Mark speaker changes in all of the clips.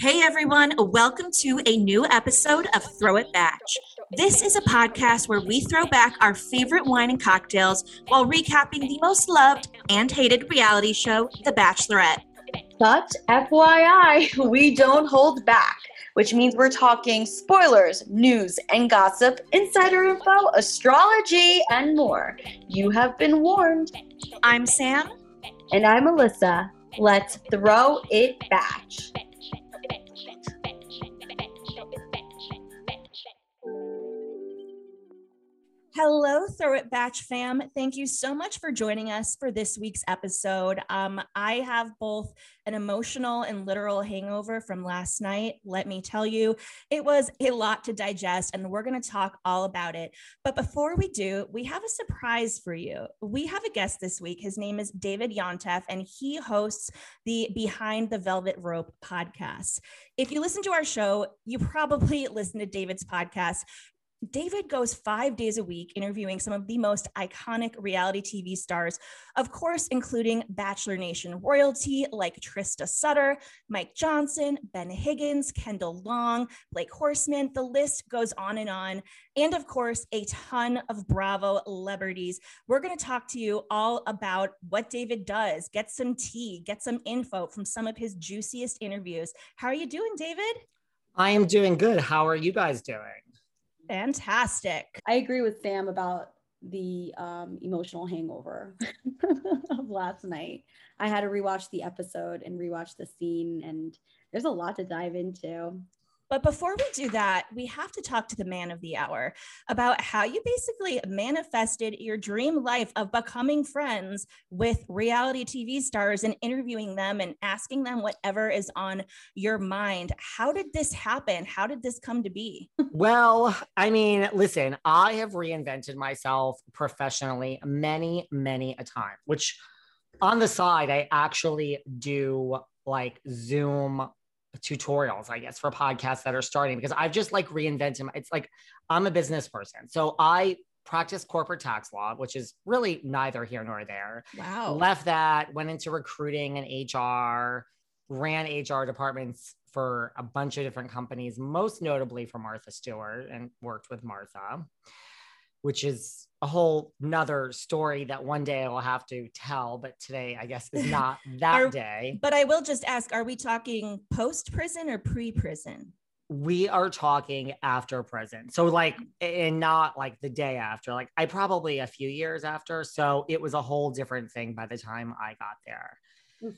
Speaker 1: Hey everyone, welcome to a new episode of Throw It Batch. This is a podcast where we throw back our favorite wine and cocktails while recapping the most loved and hated reality show, The Bachelorette.
Speaker 2: But FYI, we don't hold back, which means we're talking spoilers, news and gossip, insider info, astrology, and more. You have been warned.
Speaker 1: I'm Sam.
Speaker 2: And I'm Alyssa. Let's throw it batch.
Speaker 1: Hello, Throw It Batch fam. Thank you so much for joining us for this week's episode. Um, I have both an emotional and literal hangover from last night. Let me tell you, it was a lot to digest, and we're going to talk all about it. But before we do, we have a surprise for you. We have a guest this week. His name is David Yontef, and he hosts the Behind the Velvet Rope podcast. If you listen to our show, you probably listen to David's podcast. David goes five days a week interviewing some of the most iconic reality TV stars, of course, including Bachelor Nation royalty like Trista Sutter, Mike Johnson, Ben Higgins, Kendall Long, Blake Horstmann. The list goes on and on. And of course, a ton of Bravo celebrities. We're going to talk to you all about what David does, get some tea, get some info from some of his juiciest interviews. How are you doing, David?
Speaker 3: I am doing good. How are you guys doing?
Speaker 1: Fantastic.
Speaker 2: I agree with Sam about the um, emotional hangover of last night. I had to rewatch the episode and rewatch the scene, and there's a lot to dive into.
Speaker 1: But before we do that, we have to talk to the man of the hour about how you basically manifested your dream life of becoming friends with reality TV stars and interviewing them and asking them whatever is on your mind. How did this happen? How did this come to be?
Speaker 3: Well, I mean, listen, I have reinvented myself professionally many, many a time, which on the side, I actually do like Zoom tutorials, I guess, for podcasts that are starting because I've just like reinvented. My, it's like I'm a business person, so I practice corporate tax law, which is really neither here nor there.
Speaker 1: Wow.
Speaker 3: Left that, went into recruiting and HR, ran HR departments for a bunch of different companies, most notably for Martha Stewart, and worked with Martha, which is a whole nother story that one day I will have to tell, but today I guess is not that
Speaker 1: Are-
Speaker 3: day.
Speaker 1: But I will just ask are we talking post prison or pre prison?
Speaker 3: We are talking after prison. So, like, and not like the day after, like, I probably a few years after. So, it was a whole different thing by the time I got there.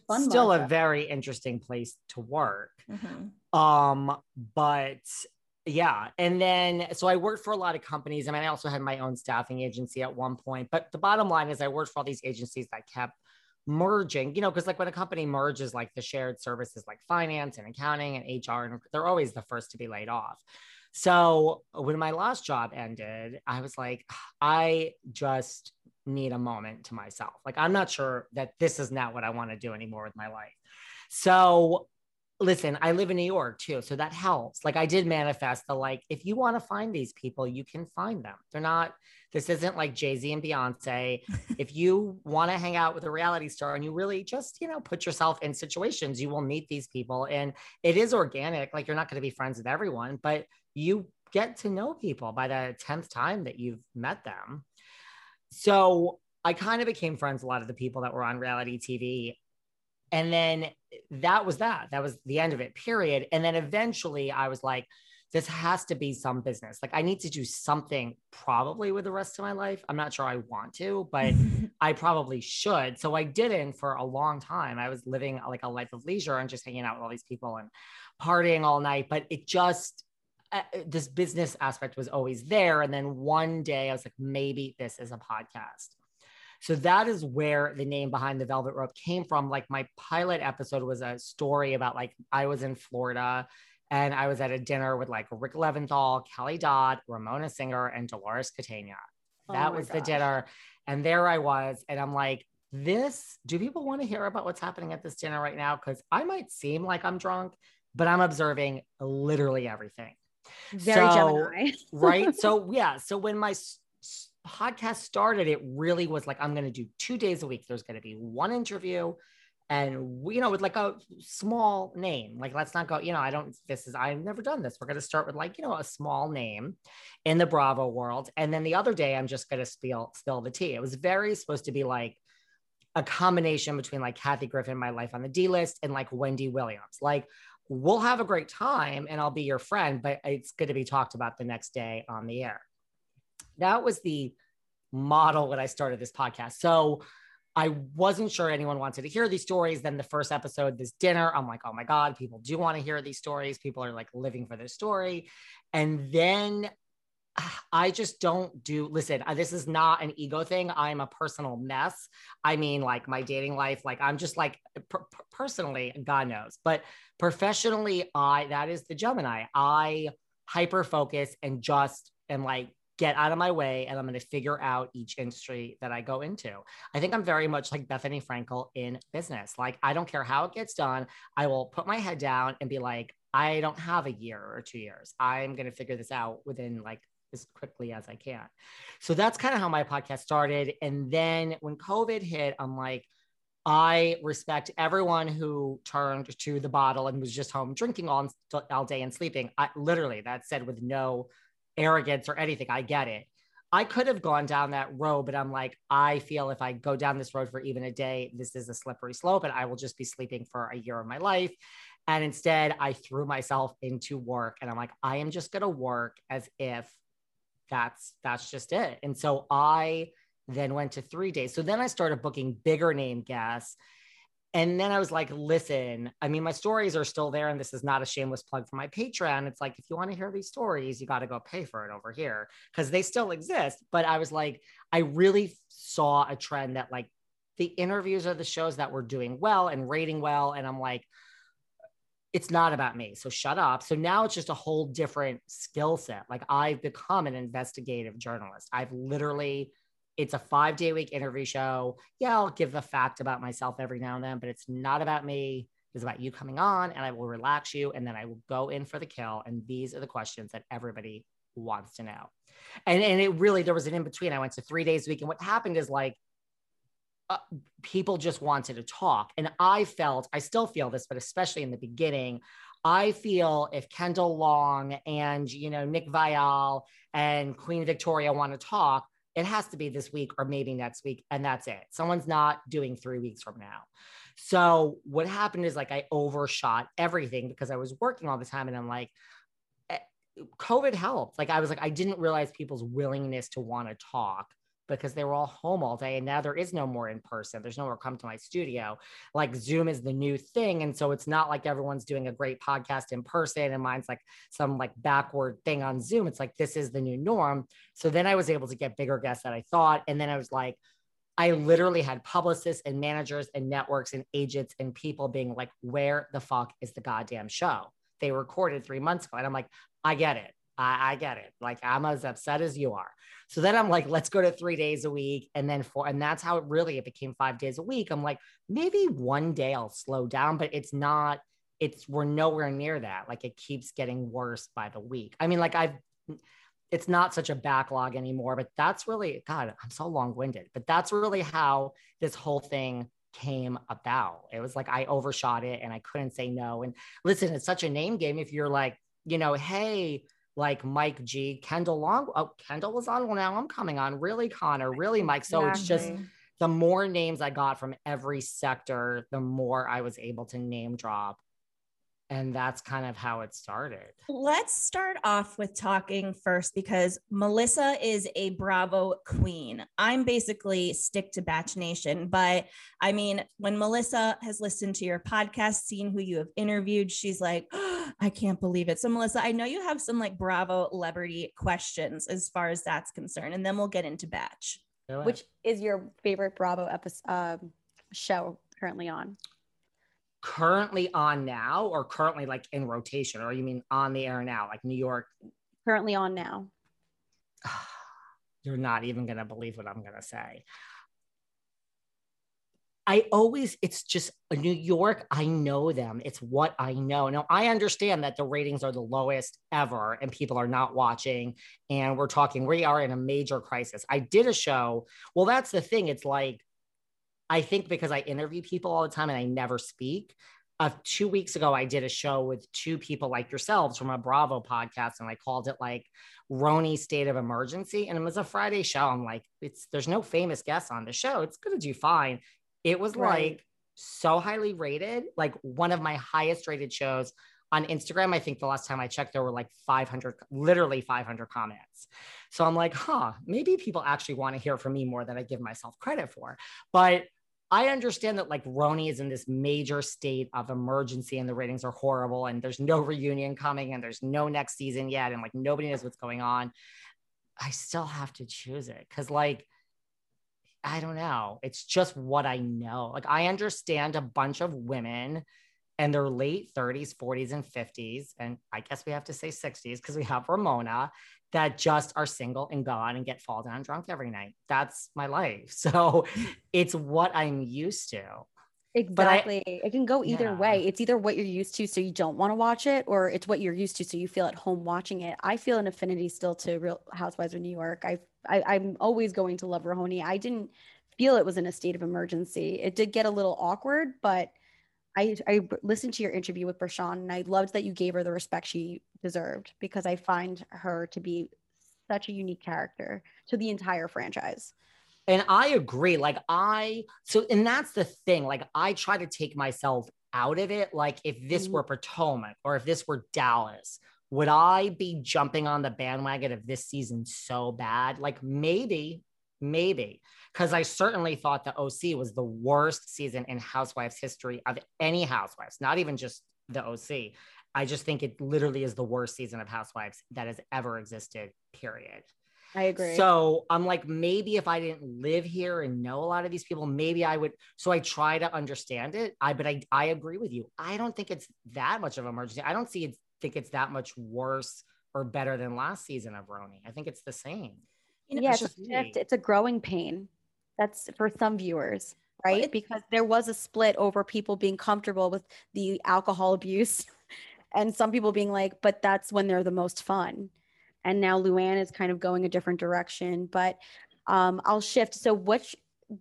Speaker 2: Fun.
Speaker 3: Still
Speaker 2: Martha.
Speaker 3: a very interesting place to work.
Speaker 1: Mhm.
Speaker 3: Um, but yeah, and then so I worked for a lot of companies. I mean, I also had my own staffing agency at one point. But the bottom line is, I worked for all these agencies that kept merging. You know, because like when a company merges, like the shared services, like finance and accounting and HR, and they're always the first to be laid off. So when my last job ended, I was like, I just need a moment to myself. Like, I'm not sure that this is not what I want to do anymore with my life. So listen, I live in New York too, so that helps. Like I did manifest the like, if you want to find these people, you can find them. They're not. This isn't like Jay Z and Beyonce. if you want to hang out with a reality star and you really just you know put yourself in situations, you will meet these people, and it is organic. Like you're not going to be friends with everyone, but you get to know people by the tenth time that you've met them. So I kind of became friends with a lot of the people that were on reality TV. And then that was that. That was the end of it, period. And then eventually I was like, this has to be some business. Like I need to do something probably with the rest of my life. I'm not sure I want to, but I probably should. So I didn't for a long time. I was living like a life of leisure and just hanging out with all these people and partying all night. But it just, uh, this business aspect was always there. And then one day I was like, maybe this is a podcast. So that is where the name behind the Velvet Rope came from. Like my pilot episode was a story about like I was in Florida and I was at a dinner with like Rick Leventhal, Kelly Dodd, Ramona Singer, and Dolores Catania.
Speaker 2: Oh
Speaker 3: That
Speaker 2: my
Speaker 3: was the dinner. And there I was. And I'm like, this, do people want to hear about what's happening at this dinner right now? Because I might seem like I'm drunk, but I'm observing literally everything.
Speaker 2: Very
Speaker 3: So-
Speaker 2: Gemini.
Speaker 3: right? so yeah, so when my podcast started, it really was like I'm going to do two days a week. There's going to be one interview and we, you know, with like a small name, like let's not go, you know, I don't, this is, I've never done this. We're going to start with like, you know, a small name in the Bravo world. And then the other day, I'm just going to spill, spill the tea. It was very supposed to be like a combination between like Kathy Griffin, my life on the D list, and like Wendy Williams. Like, we'll have a great time and I'll be your friend, but it's going to be talked about the next day on the air. That was the model when I started this podcast. So, I wasn't sure anyone wanted to hear these stories. Then the first episode, this dinner, I'm like, oh my God, people do want to hear these stories. People are like living for this story. And then I just don't do, listen, this is not an ego thing. I'm a personal mess. I mean, like my dating life, like I'm just like per- personally, God knows, but professionally, I, that is the Gemini. I hyper focus and just am like get out of my way and I'm going to figure out each industry that I go into. I think I'm very much like Bethenny Frankel in business. Like, I don't care how it gets done. I will put my head down and be like, I don't have a year or two years. I'm going to figure this out within like as quickly as I can. So that's kind of how my podcast started. And then when COVID hit, I'm like, I respect everyone who turned to the bottle and was just home drinking all, all day and sleeping. I literally that said with no arrogance or anything. I get it. I could have gone down that road, but I'm like, I feel if I go down this road for even a day, this is a slippery slope and I will just be sleeping for a year of my life. And instead, I threw myself into work and I'm like, I am just going to work as if that's that's just it. And so I then went to 3 days. So then I started booking bigger name guests and then I was like, listen, I mean, my stories are still there, and this is not a shameless plug for my Patreon. It's like, if you want to hear these stories, you got to go pay for it over here because they still exist. But I was like, I really saw a trend that like the interviews are the shows that were doing well and rating well. And I'm like, it's not about me. So shut up. So now it's just a whole different skill set. Like I've become an investigative journalist. I've literally it's a five day week interview show. Yeah, I'll give a fact about myself every now and then, but it's not about me. It's about you coming on and I will relax you and then I will go in for the kill. And these are the questions that everybody wants to know. And, and it really, there was an in between. I went to three days a week. And what happened is like, uh, people just wanted to talk. And I felt, I still feel this, but especially in the beginning, I feel if Kendall Long and, you know, Nick Viall and Queen Victoria want to talk, it has to be this week or maybe next week and that's it. Someone's not doing three weeks from now. So what happened is like i overshot everything because i was working all the time and i'm like eh, covid helped. Like i was like i didn't realize people's willingness to want to talk because they were all home all day and now there is no more in person there's no more come to my studio like zoom is the new thing and so it's not like everyone's doing a great podcast in person and mine's like some like backward thing on zoom it's like this is the new norm so then i was able to get bigger guests than i thought and then i was like I literally had publicists and managers and networks and agents and people being like, where the fuck is the goddamn show? They recorded three months ago. And I'm like, I get it. I, I get it. Like I'm as upset as you are. So then I'm like, let's go to three days a week. And then four, and that's how it really, it became five days a week. I'm like, maybe one day I'll slow down, but it's not, it's, we're nowhere near that. Like it keeps getting worse by the week. I mean, like I've, it's not such a backlog anymore, but that's really, God, I'm so long winded, but that's really how this whole thing came about. It was like I overshot it and I couldn't say no. And listen, it's such a name game. If you're like, you know, hey, like Mike G, Kendall Long. Oh, Kendall was on. Well, now I'm coming on. Really, Connor. Really, Mike. So exactly. it's just the more names I got from every sector, the more I was able to name drop and that's kind of how it started.
Speaker 1: Let's start off with talking first because Melissa is a Bravo queen. I'm basically stick to Batch Nation, but I mean, when Melissa has listened to your podcast, seen who you have interviewed, she's like, oh, I can't believe it. So, Melissa, I know you have some like Bravo celebrity questions as far as that's concerned, and then we'll get into Batch.
Speaker 4: Which is your favorite Bravo episode um, show currently on?
Speaker 3: currently on now or currently like in rotation or you mean on the air now like new york
Speaker 4: currently on now
Speaker 3: you're not even going to believe what i'm going to say i always it's just new york i know them it's what i know now i understand that the ratings are the lowest ever and people are not watching and we're talking we are in a major crisis i did a show well that's the thing it's like I think because I interview people all the time and I never speak. Uh, two weeks ago, I did a show with two people like yourselves from a Bravo podcast, and I called it like RHONY State of Emergency. And it was a Friday show. I'm like, it's there's no famous guests on the show. It's gonna do fine. It was
Speaker 4: Right.
Speaker 3: like so highly rated, like one of my highest rated shows on Instagram. I think the last time I checked, there were like 500, literally 500 comments. So I'm like, huh, maybe people actually want to hear from me more than I give myself credit for. But I understand that like RHONY is in this major state of emergency and the ratings are horrible and there's no reunion coming and there's no next season yet and like nobody knows what's going on. I still have to choose it because like I don't know. It's just what I know. Like I understand a bunch of women in their late 30s, 40s, and 50s, and I guess we have to say 60s because we have Ramona that just are single and gone and get fall down drunk every night. That's my life. So it's what I'm used to. I-
Speaker 4: Exactly. it can go either
Speaker 3: Yeah.
Speaker 4: way. It's either what you're used to, so you don't want to watch it, or it's what you're used to, so you feel at home watching it. I feel an affinity still to Real Housewives of New York. I, I I'm always going to love RHONY. I didn't feel it was in a state of emergency. It did get a little awkward, but I I listened to your interview with Bershan, and I loved that you gave her the respect she deserved because I find her to be such a unique character to the entire franchise.
Speaker 3: And I agree. Like, I, so, and that's the thing. Like, I try to take myself out of it. Like, if this
Speaker 4: Mhm.
Speaker 3: were Potomac or if this were Dallas, would I be jumping on the bandwagon of this season so bad? Like, maybe, maybe. Because I certainly thought the OC was the worst season in Housewives history of any Housewives, not even just the OC. I just think it literally is the worst season of Housewives that has ever existed, period.
Speaker 4: I agree.
Speaker 3: So I'm like, maybe if I didn't live here and know a lot of these people, maybe I would. So I try to understand it. I, but I, I agree with you. I don't think it's that much of an emergency. I don't see it, think it's that much worse or better than last season of RHONY. I think it's the same.
Speaker 1: You know,
Speaker 4: yeah,
Speaker 3: it's
Speaker 4: it's, a
Speaker 3: just
Speaker 4: It's a growing pain. That's for some viewers, right?
Speaker 1: it-
Speaker 4: because there was a split over people being comfortable with the alcohol abuse and some people being like, but that's when they're the most fun. And now Luann is kind of going a different direction. But um, I'll shift. So what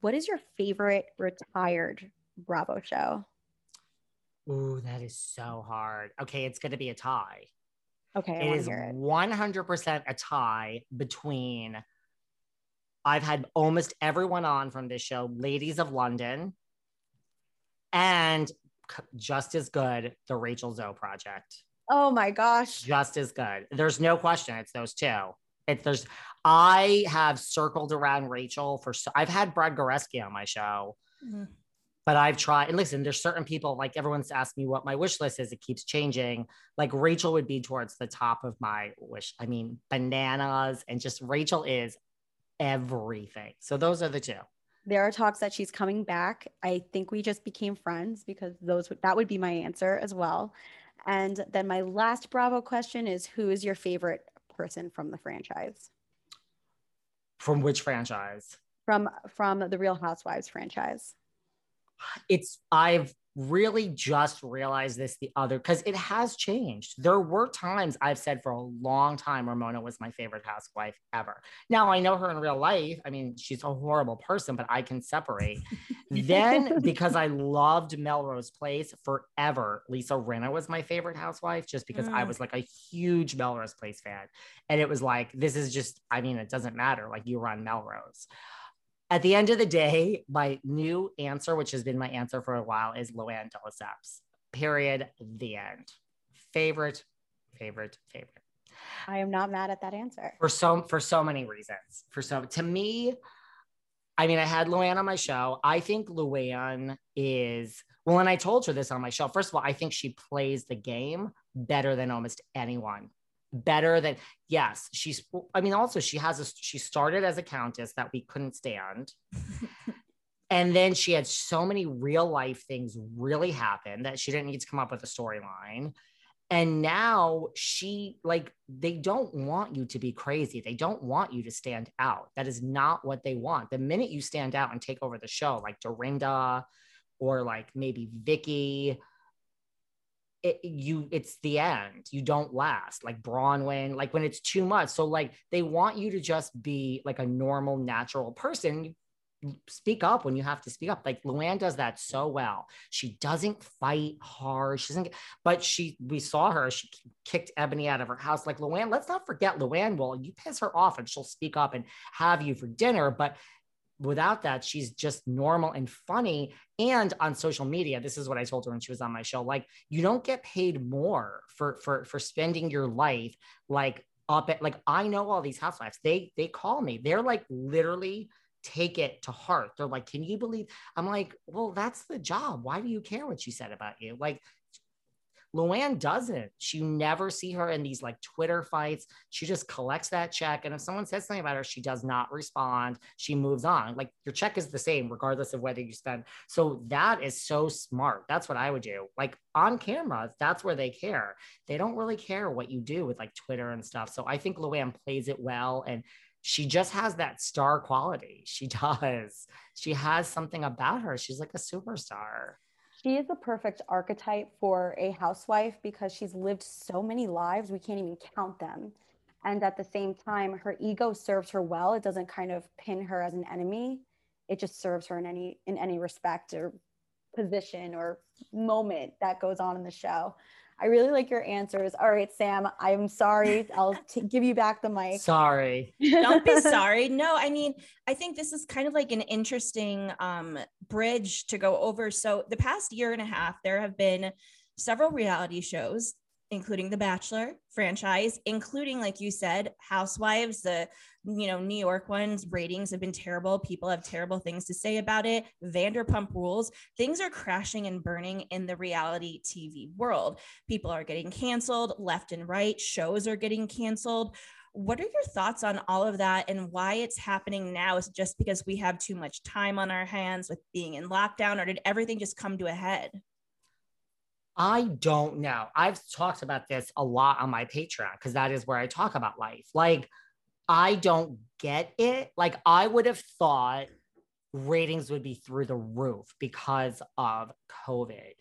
Speaker 4: what is your favorite retired Bravo show?
Speaker 3: Ooh, that is so hard. Okay, it's going to be a tie.
Speaker 4: Okay,
Speaker 3: It is
Speaker 4: hear it.
Speaker 3: 100% a tie between I've had almost everyone on from this show, Ladies of London, and just as good, the Rachel Zoe project.
Speaker 4: Oh my gosh.
Speaker 3: Just as good. There's no question. It's those two. It's there's. I have circled around Rachel for. so- I've had Brad Goreski on my show,
Speaker 1: Mhm.
Speaker 3: but I've tried. And listen, there's certain people like everyone's asked me what my wish list is. It keeps changing. Like Rachel would be towards the top of my wish. I mean, bananas and just Rachel is everything. So those are the two.
Speaker 4: there are talks that she's coming back. I think we just became friends because those would that would be my answer as well. And then my last Bravo question is who is your favorite person from the franchise?
Speaker 3: From which franchise?
Speaker 4: From from the Real Housewives franchise.
Speaker 3: It's I've really just realized this the other because it has changed. There were times I've said for a long time Ramona was my favorite housewife ever. Now I know her in real life. I mean, she's a horrible person, but I can separate. then because I loved Melrose Place forever, Lisa Rinna was my favorite housewife just because I
Speaker 1: Mm.
Speaker 3: was like a huge Melrose Place fan. And it was like, this is just, I mean, it doesn't matter. Like you were on Melrose at the end of the day, my new answer, which has been my answer for a while, is Luann de Lesseps. Period. The end. Favorite, favorite, favorite.
Speaker 4: I am not mad at that answer.
Speaker 3: For so for so many reasons. For so to me, I mean, I had Luann on my show. I think Luann is well, and I told her this on my show. First of all, I think she plays the game better than almost anyone. Better than yes, she's. I mean, also she has a. She started as a countess that we couldn't stand, and then she had so many real life things really happen that she didn't need to come up with a storyline. And now she like they don't want you to be crazy. They don't want you to stand out. That is not what they want. The minute you stand out and take over the show, like Dorinda or like maybe Vicki, it, you it's the end. You don't last. Like Bronwyn, like when it's too much. So like they want you to just be like a normal, natural person. speak up when you have to speak up. Like Luann does that so well. She doesn't fight hard. She doesn't, but she, we saw her, she kicked Eboni out of her house. Like Luann, let's not forget Luann Well, you piss her off and she'll speak up and have you for dinner. But without that, she's just normal and funny. And on social media, this is what I told her when she was on my show. Like, you don't get paid more for for for spending your life like up at like I know all these housewives. They they call me. They're like literally take it to heart. They're like, "Can you believe?" I'm like, "Well, that's the job. Why do you care what she said about you?" Like Luann doesn't. She never see her in these like Twitter fights. She just collects that check. And if someone says something about her, she does not respond. She moves on. Like your check is the same, regardless of whether you spend. So that is so smart. That's what I would do. Like on camera, that's where they care. They don't really care what you do with like Twitter and stuff. So I think Luann plays it well. And she just has that star quality. She does. She has something about her. She's like a superstar.
Speaker 4: She is the perfect archetype for a housewife because she's lived so many lives, we can't even count them. And at the same time, her ego serves her well. It doesn't kind of pin her as an enemy. It just serves her in any in any respect or position or moment that goes on in the show. I really like your answers. All right, Sam, I'm sorry. I'll t- give you back the mic.
Speaker 3: Sorry.
Speaker 1: Don't be sorry. No, I mean, I think this is kind of like an interesting um, bridge to go over. So, the past year and a half, there have been several reality shows including the Bachelor franchise, including, like you said, Housewives, the you know New York ones. Ratings have been terrible. People have terrible things to say about it. Vanderpump Rules. Things are crashing and burning in the reality TV world. People are getting canceled left and right. Shows are getting canceled. What are your thoughts on all of that and why it's happening now? Is just because we have too much time on our hands with being in lockdown, or did everything just come to a head?
Speaker 3: I don't know. I've talked about this a lot on my Patreon because that is where I talk about life. Like, I don't get it. Like, I would have thought ratings would be through the roof because of COVID.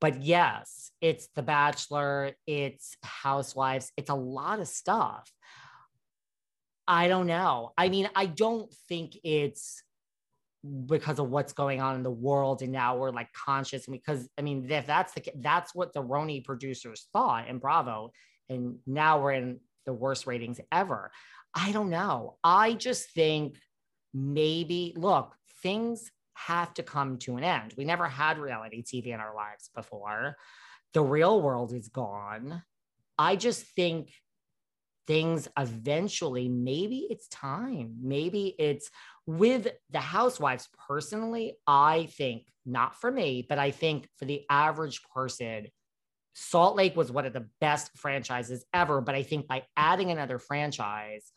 Speaker 3: But yes, it's The Bachelor, it's Housewives, it's a lot of stuff. I don't know. I mean, I don't think it's because of what's going on in the world and now we're like conscious because i mean if that's the that's what the RHONY producers thought in bravo and now we're in the worst ratings ever. I don't know. I just think maybe look things have to come to an end. We never had reality tv in our lives before. The real world is gone. I just think things eventually maybe it's time. Maybe it's with the housewives personally i think not for me but i think for the average person salt lake was one of the best franchises ever but i think by adding another franchise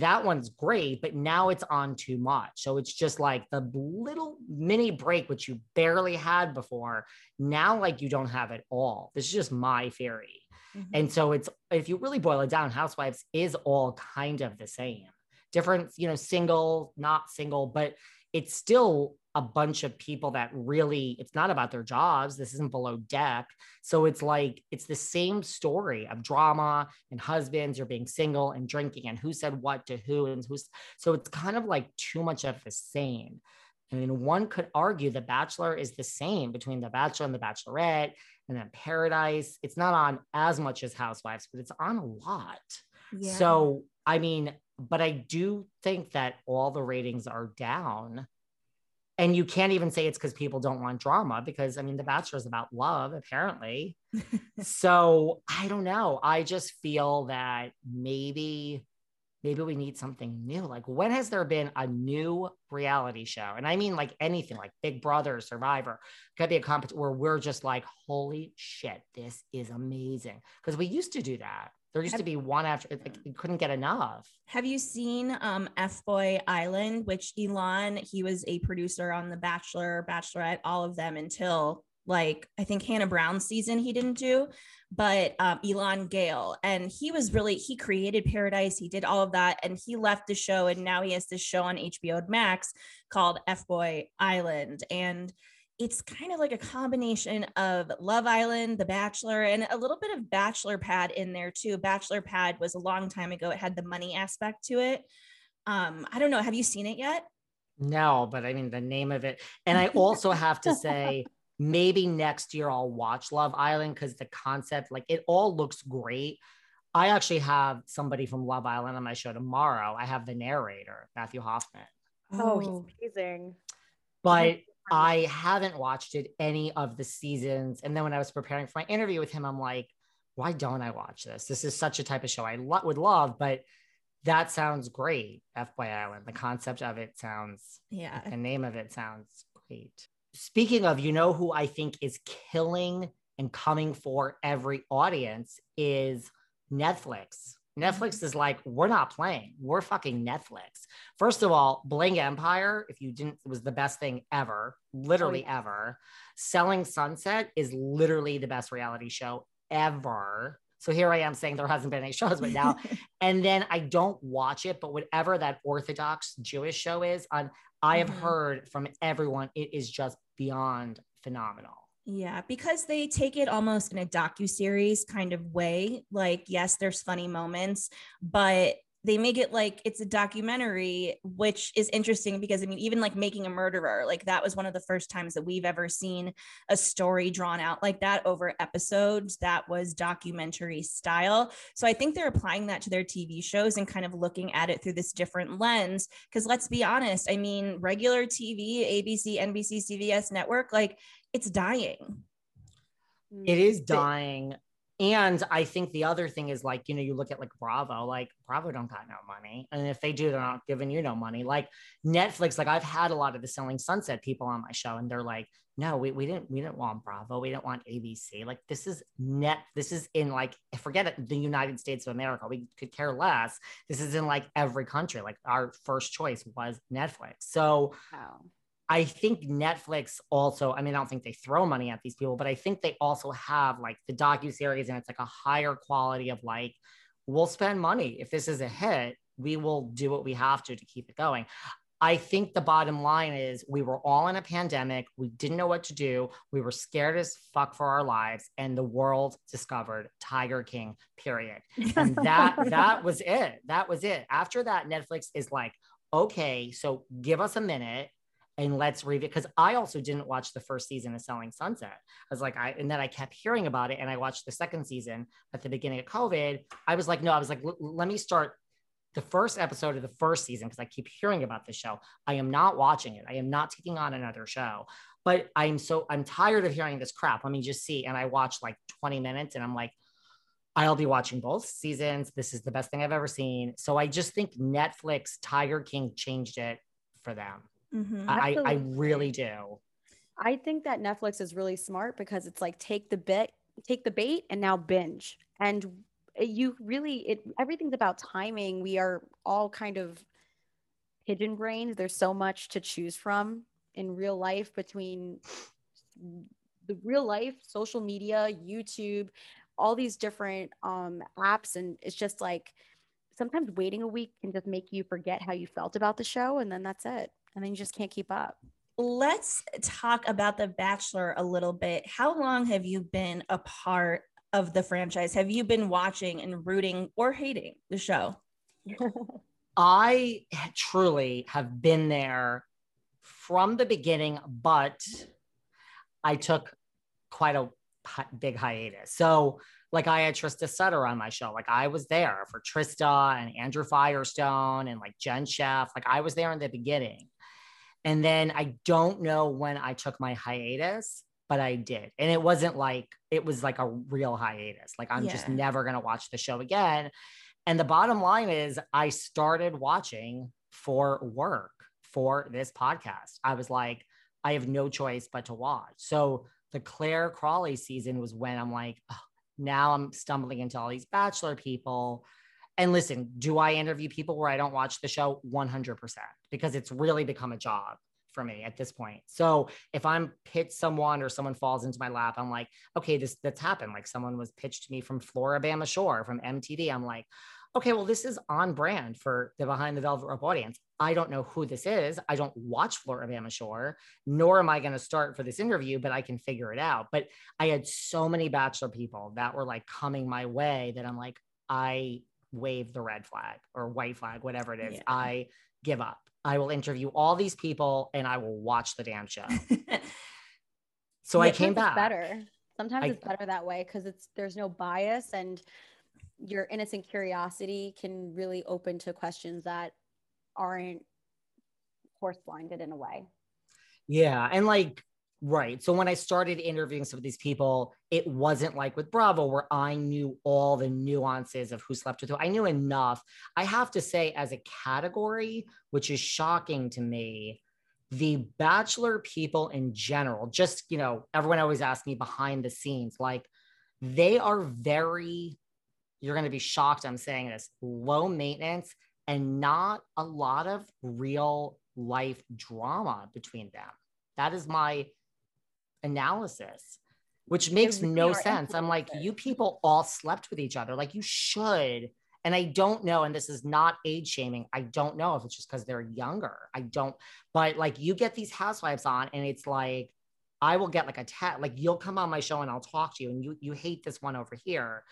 Speaker 3: that one's great but now it's on too much. So it's just like the little mini break which you barely had before now like you don't have it all. This is just my theory. Mm-hmm. and so it's if you really boil it down housewives is all kind of the same. Different, you know, single, not single, but it's still a bunch of people that really it's not about their jobs this isn't below deck so it's like it's the same story of drama and husbands or being single and drinking and who said what to who and who's so it's kind of like too much of the same I mean, one could argue the Bachelor is the same between the Bachelor and the Bachelorette, and then Paradise. It's not on as much as Housewives, but it's on a lot. Yeah. So, I mean, but I do think that all the ratings are down. And you can't even say it's because people don't want drama because I mean, The Bachelor is about love, apparently. so I don't know. I just feel that maybe, maybe we need something new. Like, when has there been a new reality show? And I mean, like anything like Big Brother, Survivor, could be a competition where we're just like, holy shit, this is amazing. Because we used to do that. There used have, to be one after like you couldn't get enough.
Speaker 1: Have you seen um F Boy Island, which Elan, he was a producer on The Bachelor, Bachelorette, all of them until like I think Hannah Brown's season he didn't do, but um, Elan Gale. And he was really, he created Paradise, he did all of that, and he left the show. And now he has this show on HBO Max called F Boy Island. And it's kind of like a combination of Love Island, The Bachelor, and a little bit of Bachelor Pad in there too. Bachelor Pad was a long time ago. It had the money aspect to it. Um, I don't know. Have you seen it yet?
Speaker 3: No, but I mean the name of it. And I also have to say, maybe next year I'll watch Love Island because the concept, like it all looks great. I actually have somebody from Love Island on my show tomorrow. I have the narrator, Matthew Hoffman.
Speaker 4: Oh, he's amazing.
Speaker 3: But I haven't watched it any of the seasons. And then when I was preparing for my interview with him, I'm like, why don't I watch this? This is such a type of show I lo- would love, but that sounds great. FY Island. The concept of it sounds,
Speaker 1: yeah.
Speaker 3: The name of it sounds great. Speaking of, you know who I think is killing and coming for every audience is Netflix. Netflix is like, we're not playing. We're fucking Netflix. First of all, Bling Empire, if you didn't, it was the best thing ever, literally oh, yeah. ever. Selling Sunset is literally the best reality show ever. So here I am saying there hasn't been any shows, but now, and then I don't watch it, but whatever that Orthodox Jewish show is on, I have mm-hmm. heard from everyone, it is just beyond phenomenal.
Speaker 1: Yeah, because they take it almost in a docu series kind of way. Like, yes, there's funny moments, but they make it like it's a documentary, which is interesting because I mean, even like making a murderer, like that was one of the first times that we've ever seen a story drawn out like that over episodes that was documentary style. So I think they're applying that to their TV shows and kind of looking at it through this different lens. Because let's be honest, I mean, regular TV, ABC, NBC, CBS network, like it's dying.
Speaker 3: It is dying and I think the other thing is like, you know, you look at like Bravo, like Bravo don't got no money. And if they do, they're not giving you no money. Like Netflix, like I've had a lot of the selling sunset people on my show and they're like, no, we, we didn't, we didn't want Bravo. We didn't want ABC. Like this is net, this is in like, forget it, the United States of America. We could care less. This is in like every country. Like our first choice was Netflix. So wow. I think Netflix also, I mean, I don't think they throw money at these people, but I think they also have like the docu series and it's like a higher quality of like, we'll spend money. If this is a hit, we will do what we have to to keep it going. I think the bottom line is we were all in a pandemic. We didn't know what to do. We were scared as fuck for our lives, and the world discovered Tiger King. Period. And that that was it. That was it. After that, Netflix is like, okay, so give us a minute and let's review because I also didn't watch the first season of Selling Sunset. I was like, I and then I kept hearing about it, and I watched the second season at the beginning of COVID. I was like, no, I was like, let me start the first episode of the first season because I keep hearing about the show. I am not watching it. I am not taking on another show. But I'm so I'm tired of hearing this crap. Let me just see. And I watched like 20 minutes, and I'm like. I'll be watching both seasons. This is the best thing I've ever seen. So I just think Netflix Tiger King changed it for them. Mm-hmm. I, I really do.
Speaker 4: I think that Netflix is really smart because it's like take the bit, take the bait, and now binge. And you really, it everything's about timing. We are all kind of pigeon brained. There's so much to choose from in real life between the real life, social media, YouTube, all these different um, apps, and it's just like sometimes waiting a week can just make you forget how you felt about the show, and then that's it and then you just can't keep up.
Speaker 1: Let's talk about The Bachelor a little bit. How long have you been a part of the franchise? Have you been watching and rooting or hating the show?
Speaker 3: I truly have been there from the beginning, but I took quite a big hiatus. So, like, I had Trista Sutter on my show. Like, I was there for Trista and Andrew Firestone and like Jen Schefft. Like, I was there in the beginning. And then I don't know when I took my hiatus, but I did. And it wasn't like, it was like a real hiatus. Like, I'm yeah. just never going to watch the show again. And the bottom line is, I started watching for work for this podcast. I was like, I have no choice but to watch. So the Clare Crawley season was when I'm like, oh, now I'm stumbling into all these bachelor people. And listen, do I interview people where I don't watch the show? 100%, because it's really become a job for me at this point. So if I'm pitched someone or someone falls into my lap, I'm like, okay, this that's happened. Like someone was pitched to me from Floribama Shore from MTV. I'm like, okay, well, this is on brand for the Behind the Velvet Rope audience. I don't know who this is. I don't watch Floribama Shore, nor am I going to start for this interview, but I can figure it out. But I had so many Bachelor people that were like coming my way that I'm like, I wave the red flag or white flag, whatever it is.
Speaker 1: Yeah.
Speaker 3: I give up. I will interview all these people and I will watch the damn show. So I came back.
Speaker 4: better. Sometimes
Speaker 3: I-
Speaker 4: it's better that way because it's there's no bias and your innocent curiosity can really open to questions that aren't horse blinded in a way.
Speaker 3: Yeah. And like, right. So when I started interviewing some of these people, it wasn't like with Bravo where I knew all the nuances of who slept with who. I knew enough. I have to say, as a category, which is shocking to me, the bachelor people in general, just, you know, everyone always asks me behind the scenes, like they are very, you're going to be shocked I'm saying this, low maintenance and not a lot of real life drama between them. That is my analysis, which makes no sense. I'm like, you people all slept with each other. Like, you should. And I don't know, and this is not age shaming. I don't know if it's just because they're younger. I don't, but like, you get these housewives on, and it's like, I will get like a tat, like you'll come on my show and I'll talk to you, and you you hate this one over here,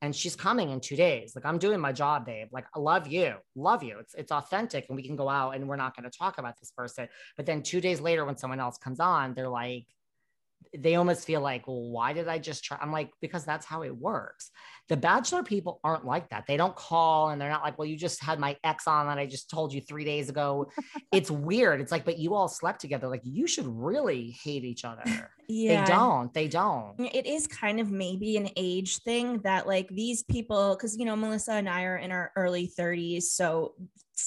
Speaker 3: and she's coming in two days. Like I'm doing my job, babe. Like I love you, love you. It's it's authentic, and we can go out and we're not going to talk about this person. But then two days later, when someone else comes on, they're like, they almost feel like, well, why did I just try? I'm like, because that's how it works. The bachelor people aren't like that. They don't call and they're not like, well, you just had my ex on that I just told you three days ago. it's weird. It's like, but you all slept together. Like you should really hate each other.
Speaker 1: yeah.
Speaker 3: They don't. They don't.
Speaker 1: Mm, it is kind of maybe an age thing that like these people because you know melissa and i are in our early 30s so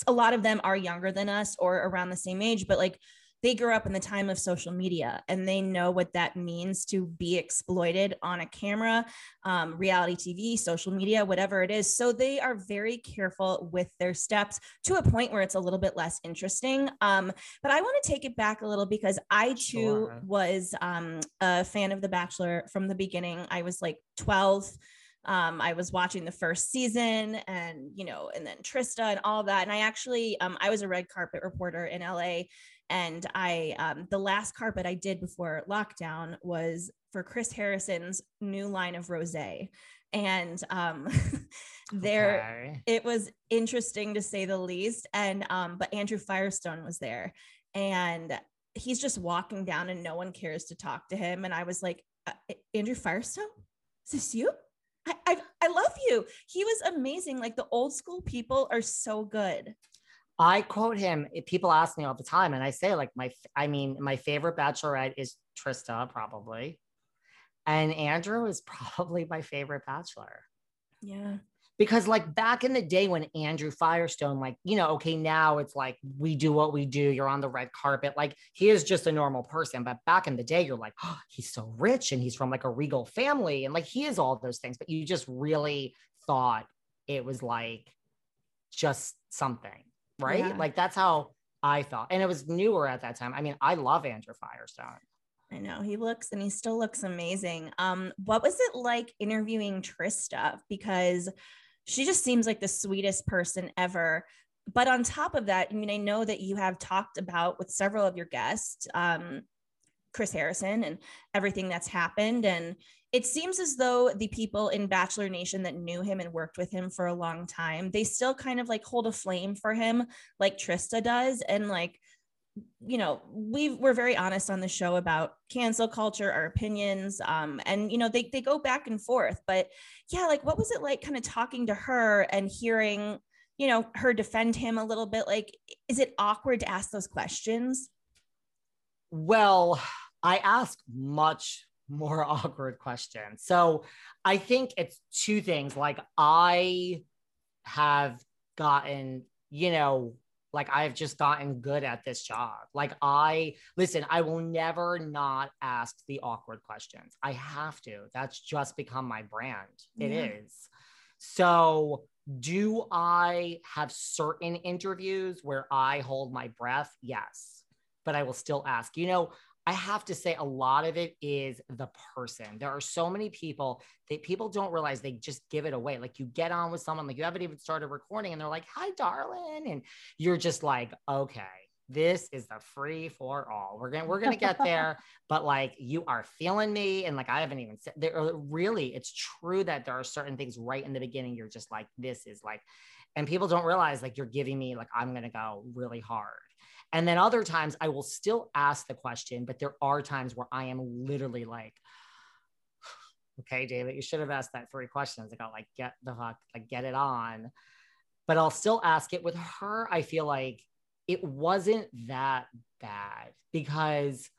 Speaker 1: a lot of them are younger than us or around the same age but like they grew up in the time of social media and they know what that means to be exploited on a camera um, reality tv social media whatever it is so they are very careful with their steps to a point where it's a little bit less interesting um, but I want to take it back a little because I too
Speaker 3: Sure.
Speaker 1: was um, a fan of The Bachelor from the beginning. I was like 12. Um, I was watching the first season and, you know, and then Trista and all that. And I actually, um, I was a red carpet reporter in LA. And I, um, the last carpet I did before lockdown was for Chris Harrison's new line of rose. And um, there,
Speaker 3: Okay.
Speaker 1: it was interesting to say the least. And um but andrew firestone was there. And he's just walking down and no one cares to talk to him. And i was like uh, andrew firestone? Is this you? I, I i love you. He was amazing. Like the old school people are so good
Speaker 3: I quote him. Eh, people ask me all the time, and I say like my. I mean, my favorite bachelorette is Trista, probably, and Andrew is probably my favorite bachelor.
Speaker 1: yeah
Speaker 3: because like back in the day when Andrew Firestone, like, you know, okay, now it's like we do what we do, you're on the red carpet. Like he is just a normal person. But back in the day, you're like, oh, he's so rich and he's from like a regal family. And like he is all those things, but you just really thought it was like just something, right?
Speaker 1: Yeah.
Speaker 3: Like that's how I felt. And it was newer at that time. I mean, I love Andrew Firestone.
Speaker 1: I know he looks and he still looks amazing. Um, what was it like interviewing Trista? Because she just seems like the sweetest person ever. But on top of that, I mean, I know that you have talked about with several of your guests, um, Chris Harrison and everything that's happened. And it seems as though the people in Bachelor Nation that knew him and worked with him for a long time, they still kind of like hold a flame for him, like Trista does. And like, you know we we're very honest on the show about cancel culture our opinions um and you know they they go back and forth. But yeah like what was it like kind of talking to her and hearing you know her defend him a little bit? Like is it awkward to ask those questions?
Speaker 3: Well, I ask much more awkward questions. So I think it's two things. Like I have gotten, you know, like I've just gotten good at this job. Like I listen, I will never not ask the awkward questions. I have to. That's just become my brand. It is.
Speaker 1: Yeah.
Speaker 3: So do I have certain interviews where I hold my breath? Yes. But I will still ask. You know, I have to say a lot of it is the person. There are so many people that people don't realize they just give it away. Like you get on with someone, like you haven't even started recording, and they're like, "Hi, darling," and you're just like, "Okay." this is the free for all. We're gonna we're gonna get there, but like you are feeling me, and like I haven't even said there. Really, it's true that there are certain things right in the beginning. You're just like, this is like, and people don't realize like you're giving me like I'm gonna go really hard. And then other times I will still ask the question, but there are times where I am literally like, okay, David, you should have asked that three questions ago. Like, get the fuck, like, get it on. But I'll still ask it with her. I feel like it wasn't that bad because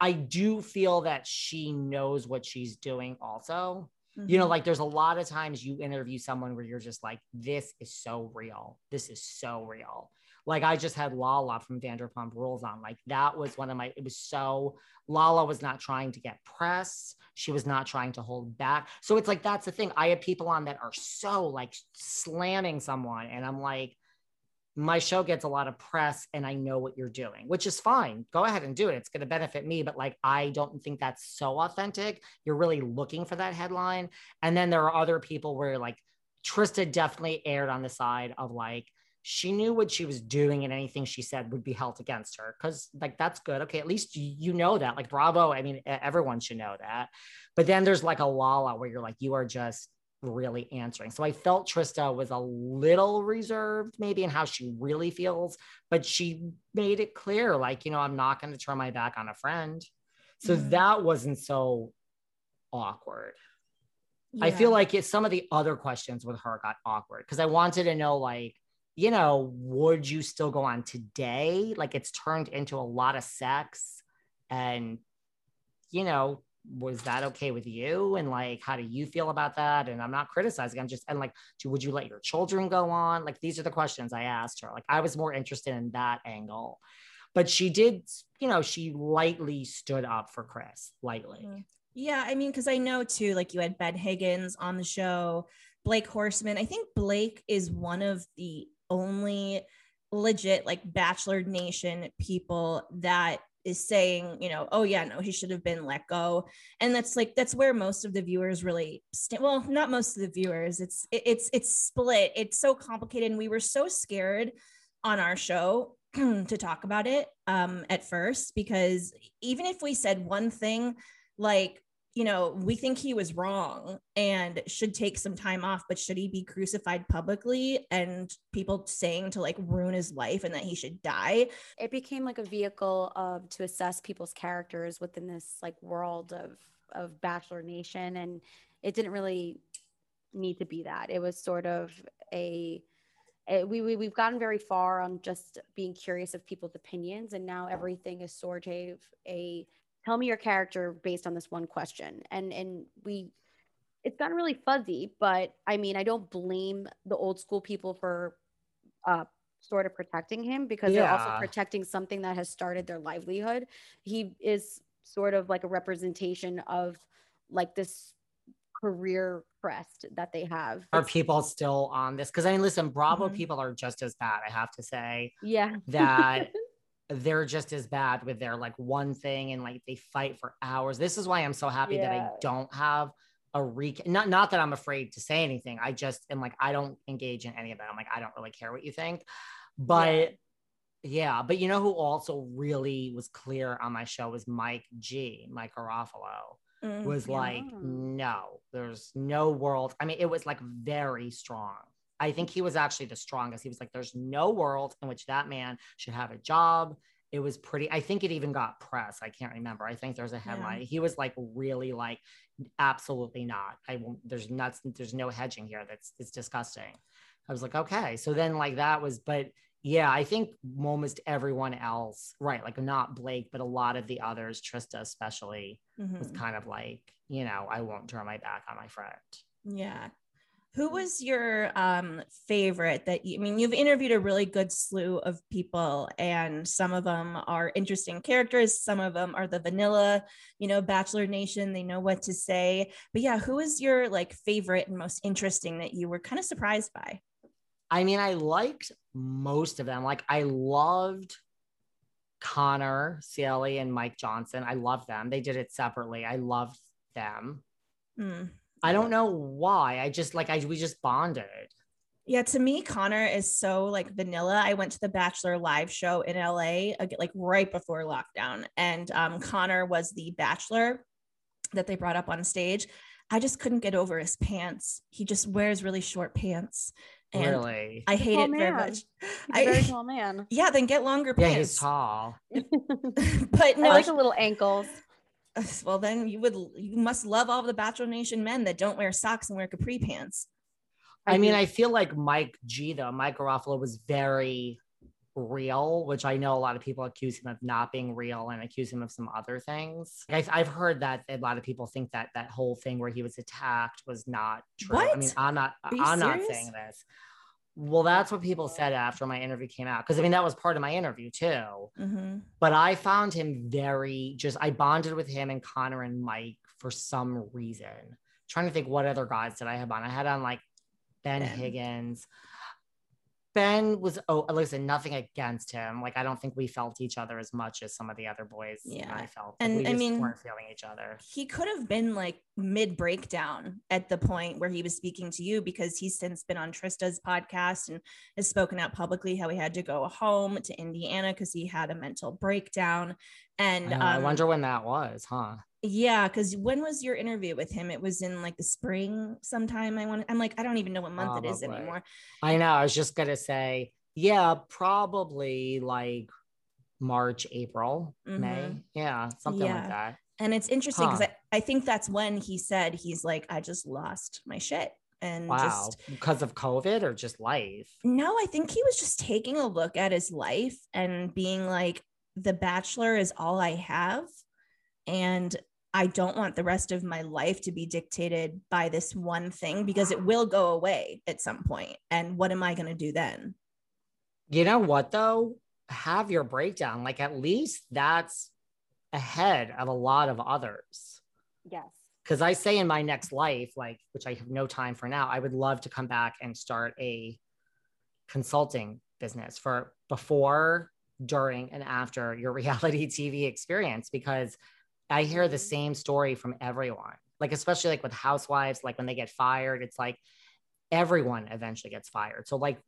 Speaker 3: I do feel that she knows what she's doing also. Mm-hmm. You know, mm-hmm. like there's a lot of times you interview someone where you're just like, this is so real. This is so real. Like I just had Lala from Vanderpump Rules on. Like that was one of my, it was so, Lala was not trying to get press. She was not trying to hold back. So it's like, that's the thing. I have people on that are so like slamming someone. And I'm like, my show gets a lot of press and I know what you're doing, which is fine. Go ahead and do it. It's going to benefit me. But like, I don't think that's so authentic. You're really looking for that headline. And then there are other people where like Trista definitely aired on the side of like, she knew what she was doing and anything she said would be held against her because like that's good. Okay at least you know that like bravo i mean everyone should know that. But then there's like a lala where you're like you are just really answering. So i felt trista was a little reserved maybe in how she really feels but she made it clear like you know i'm not going to turn my back on a friend. So mm-hmm. that wasn't so awkward. Yeah. i feel like it, some of the other questions with her got awkward because i wanted to know like you know, would you still go on today? Like it's turned into a lot of sex. And, you know, was that okay with you? And like, how do you feel about that? And I'm not criticizing. I'm just, and like, would you let your children go on? Like, these are the questions I asked her. Like, I was more interested in that angle. But she did, you know, she lightly stood up for Chris, lightly. Mm-hmm.
Speaker 1: Yeah. I mean, because I know too, like, you had Ben Higgins on the show, Blake Horstmann. I think Blake is one of the only legit like bachelor nation people that is saying you know oh yeah no he should have been let go. And that's like that's where most of the viewers really well not most of the viewers. It's it's it's split. It's so complicated. And we were so scared on our show to talk about it um at first because even if we said one thing like you know, we think he was wrong and should take some time off, but should he be crucified publicly and people saying to like ruin his life and that he should die?
Speaker 4: It became like a vehicle of to assess people's characters within this like world of of Bachelor Nation. And it didn't really need to be that. It was sort of a we, we we've gotten very far on just being curious of people's opinions and now everything is sort of a tell me your character based on this one question and and we it's gotten really fuzzy but i mean i don't blame the old school people for uh sort of protecting him because yeah. they're also protecting something that has started their livelihood he is sort of like a representation of like this career crest that they have.
Speaker 3: Are people still on this? Because I mean, listen, Bravo mm-hmm. people are just as bad. I have to say.
Speaker 4: Yeah.
Speaker 3: That they're just as bad with their like one thing and like they fight for hours. This is why I'm so happy yeah. that I don't have a recap. Not not that I'm afraid to say anything. I just am like I don't engage in any of that. I'm like I don't really care what you think. But yeah, yeah but you know who also really was clear on my show was Mike G, Mike Garofalo. Mm, was like, no, there's no world. I mean, it was like very strong I think he was actually the strongest. He was like, there's no world in which that man should have a job. It was pretty, I think it even got press. I can't remember. I think there's a headline. Yeah. He was like, really like, absolutely not. I won't, there's nuts, there's no hedging here. That's, it's disgusting. I was like, okay. So then like that was, but yeah, I think almost everyone else, right? Like not Blake, but a lot of the others, Trista especially, mm-hmm. was kind of like, you know, I won't turn my back on my friend.
Speaker 1: Yeah. Who was your um, favorite that you, I mean, you've interviewed a really good slew of people, and some of them are interesting characters, some of them are the vanilla, you know, Bachelor Nation, they know what to say. But yeah, who was your like favorite and most interesting that you were kind of surprised by?
Speaker 3: I mean, I liked most of them. Like, I loved Connor, Saeli, and Mike Johnson. I love them. They did it separately. I loved them. Mm. I don't know why. I just like I we just bonded.
Speaker 1: Yeah, to me, Connor is so like vanilla. I went to the Bachelor live show in LA like right before lockdown, and um, Connor was the Bachelor that they brought up on stage. I just couldn't get over his pants. He just wears really short pants. And
Speaker 3: really?
Speaker 1: I hate
Speaker 4: tall
Speaker 1: it very much.
Speaker 4: He's a very
Speaker 1: I,
Speaker 4: tall man.
Speaker 1: yeah, then get longer pants.
Speaker 3: Yeah, he's tall.
Speaker 1: but no,
Speaker 4: I like the little ankles.
Speaker 1: well then you would you must love all the Bachelor Nation men that don't wear socks and wear capri pants.
Speaker 3: I mean. I feel like Mike G though, Mike Garofalo was very real, which I know a lot of people accuse him of not being real and accuse him of some other things. I've, I've heard that a lot of people think that that whole thing where he was attacked was not true. I mean, I'm not, I'm not saying this. Well, that's what people said after my interview came out. Cause I mean, that was part of my interview too.
Speaker 1: Mhm.
Speaker 3: But I found him very just, I bonded with him and Connor and Mike for some reason. trying to think what other guys did I have on. I had on like Ben. Higgins. Ben was oh listen, nothing against him. Like I don't think we felt each other as much as some of the other boys.
Speaker 1: Yeah.
Speaker 3: I felt.
Speaker 1: And,
Speaker 3: we
Speaker 1: I
Speaker 3: just
Speaker 1: mean-
Speaker 3: weren't feeling each other.
Speaker 1: He could have been like mid breakdown at the point where he was speaking to you because he's since been on Trista's podcast and has spoken out publicly how he had to go home to Indiana because he had a mental breakdown. And
Speaker 3: I, know, I
Speaker 1: um,
Speaker 3: wonder when that was, huh?
Speaker 1: Yeah, because when was your interview with him? It was in like the spring sometime. I want. I'm like, I don't even know what month it is anymore.
Speaker 3: I know. I was just gonna say, yeah, probably like March, April, May. Yeah, something
Speaker 1: Mm-hmm. Yeah.
Speaker 3: like that.
Speaker 1: And it's interesting because
Speaker 3: Huh.
Speaker 1: I, I think that's when he said he's like, I just lost my shit. And
Speaker 3: Wow.
Speaker 1: just
Speaker 3: because of COVID or just life?
Speaker 1: no, I think he was just taking a look at his life and being like, The Bachelor is all I have. And I don't want the rest of my life to be dictated by this one thing because it will go away at some point. And what am I going to do then?
Speaker 3: You know what though? Have your breakdown. Like at least that's ahead of a lot of others.
Speaker 4: Yes.
Speaker 3: Because I say in my next life, like which I have no time for now, I would love to come back and start a consulting business for before, during, and after your reality TV experience because I hear the same story from everyone. Like especially like with housewives, like when they get fired, it's like everyone eventually gets fired. So like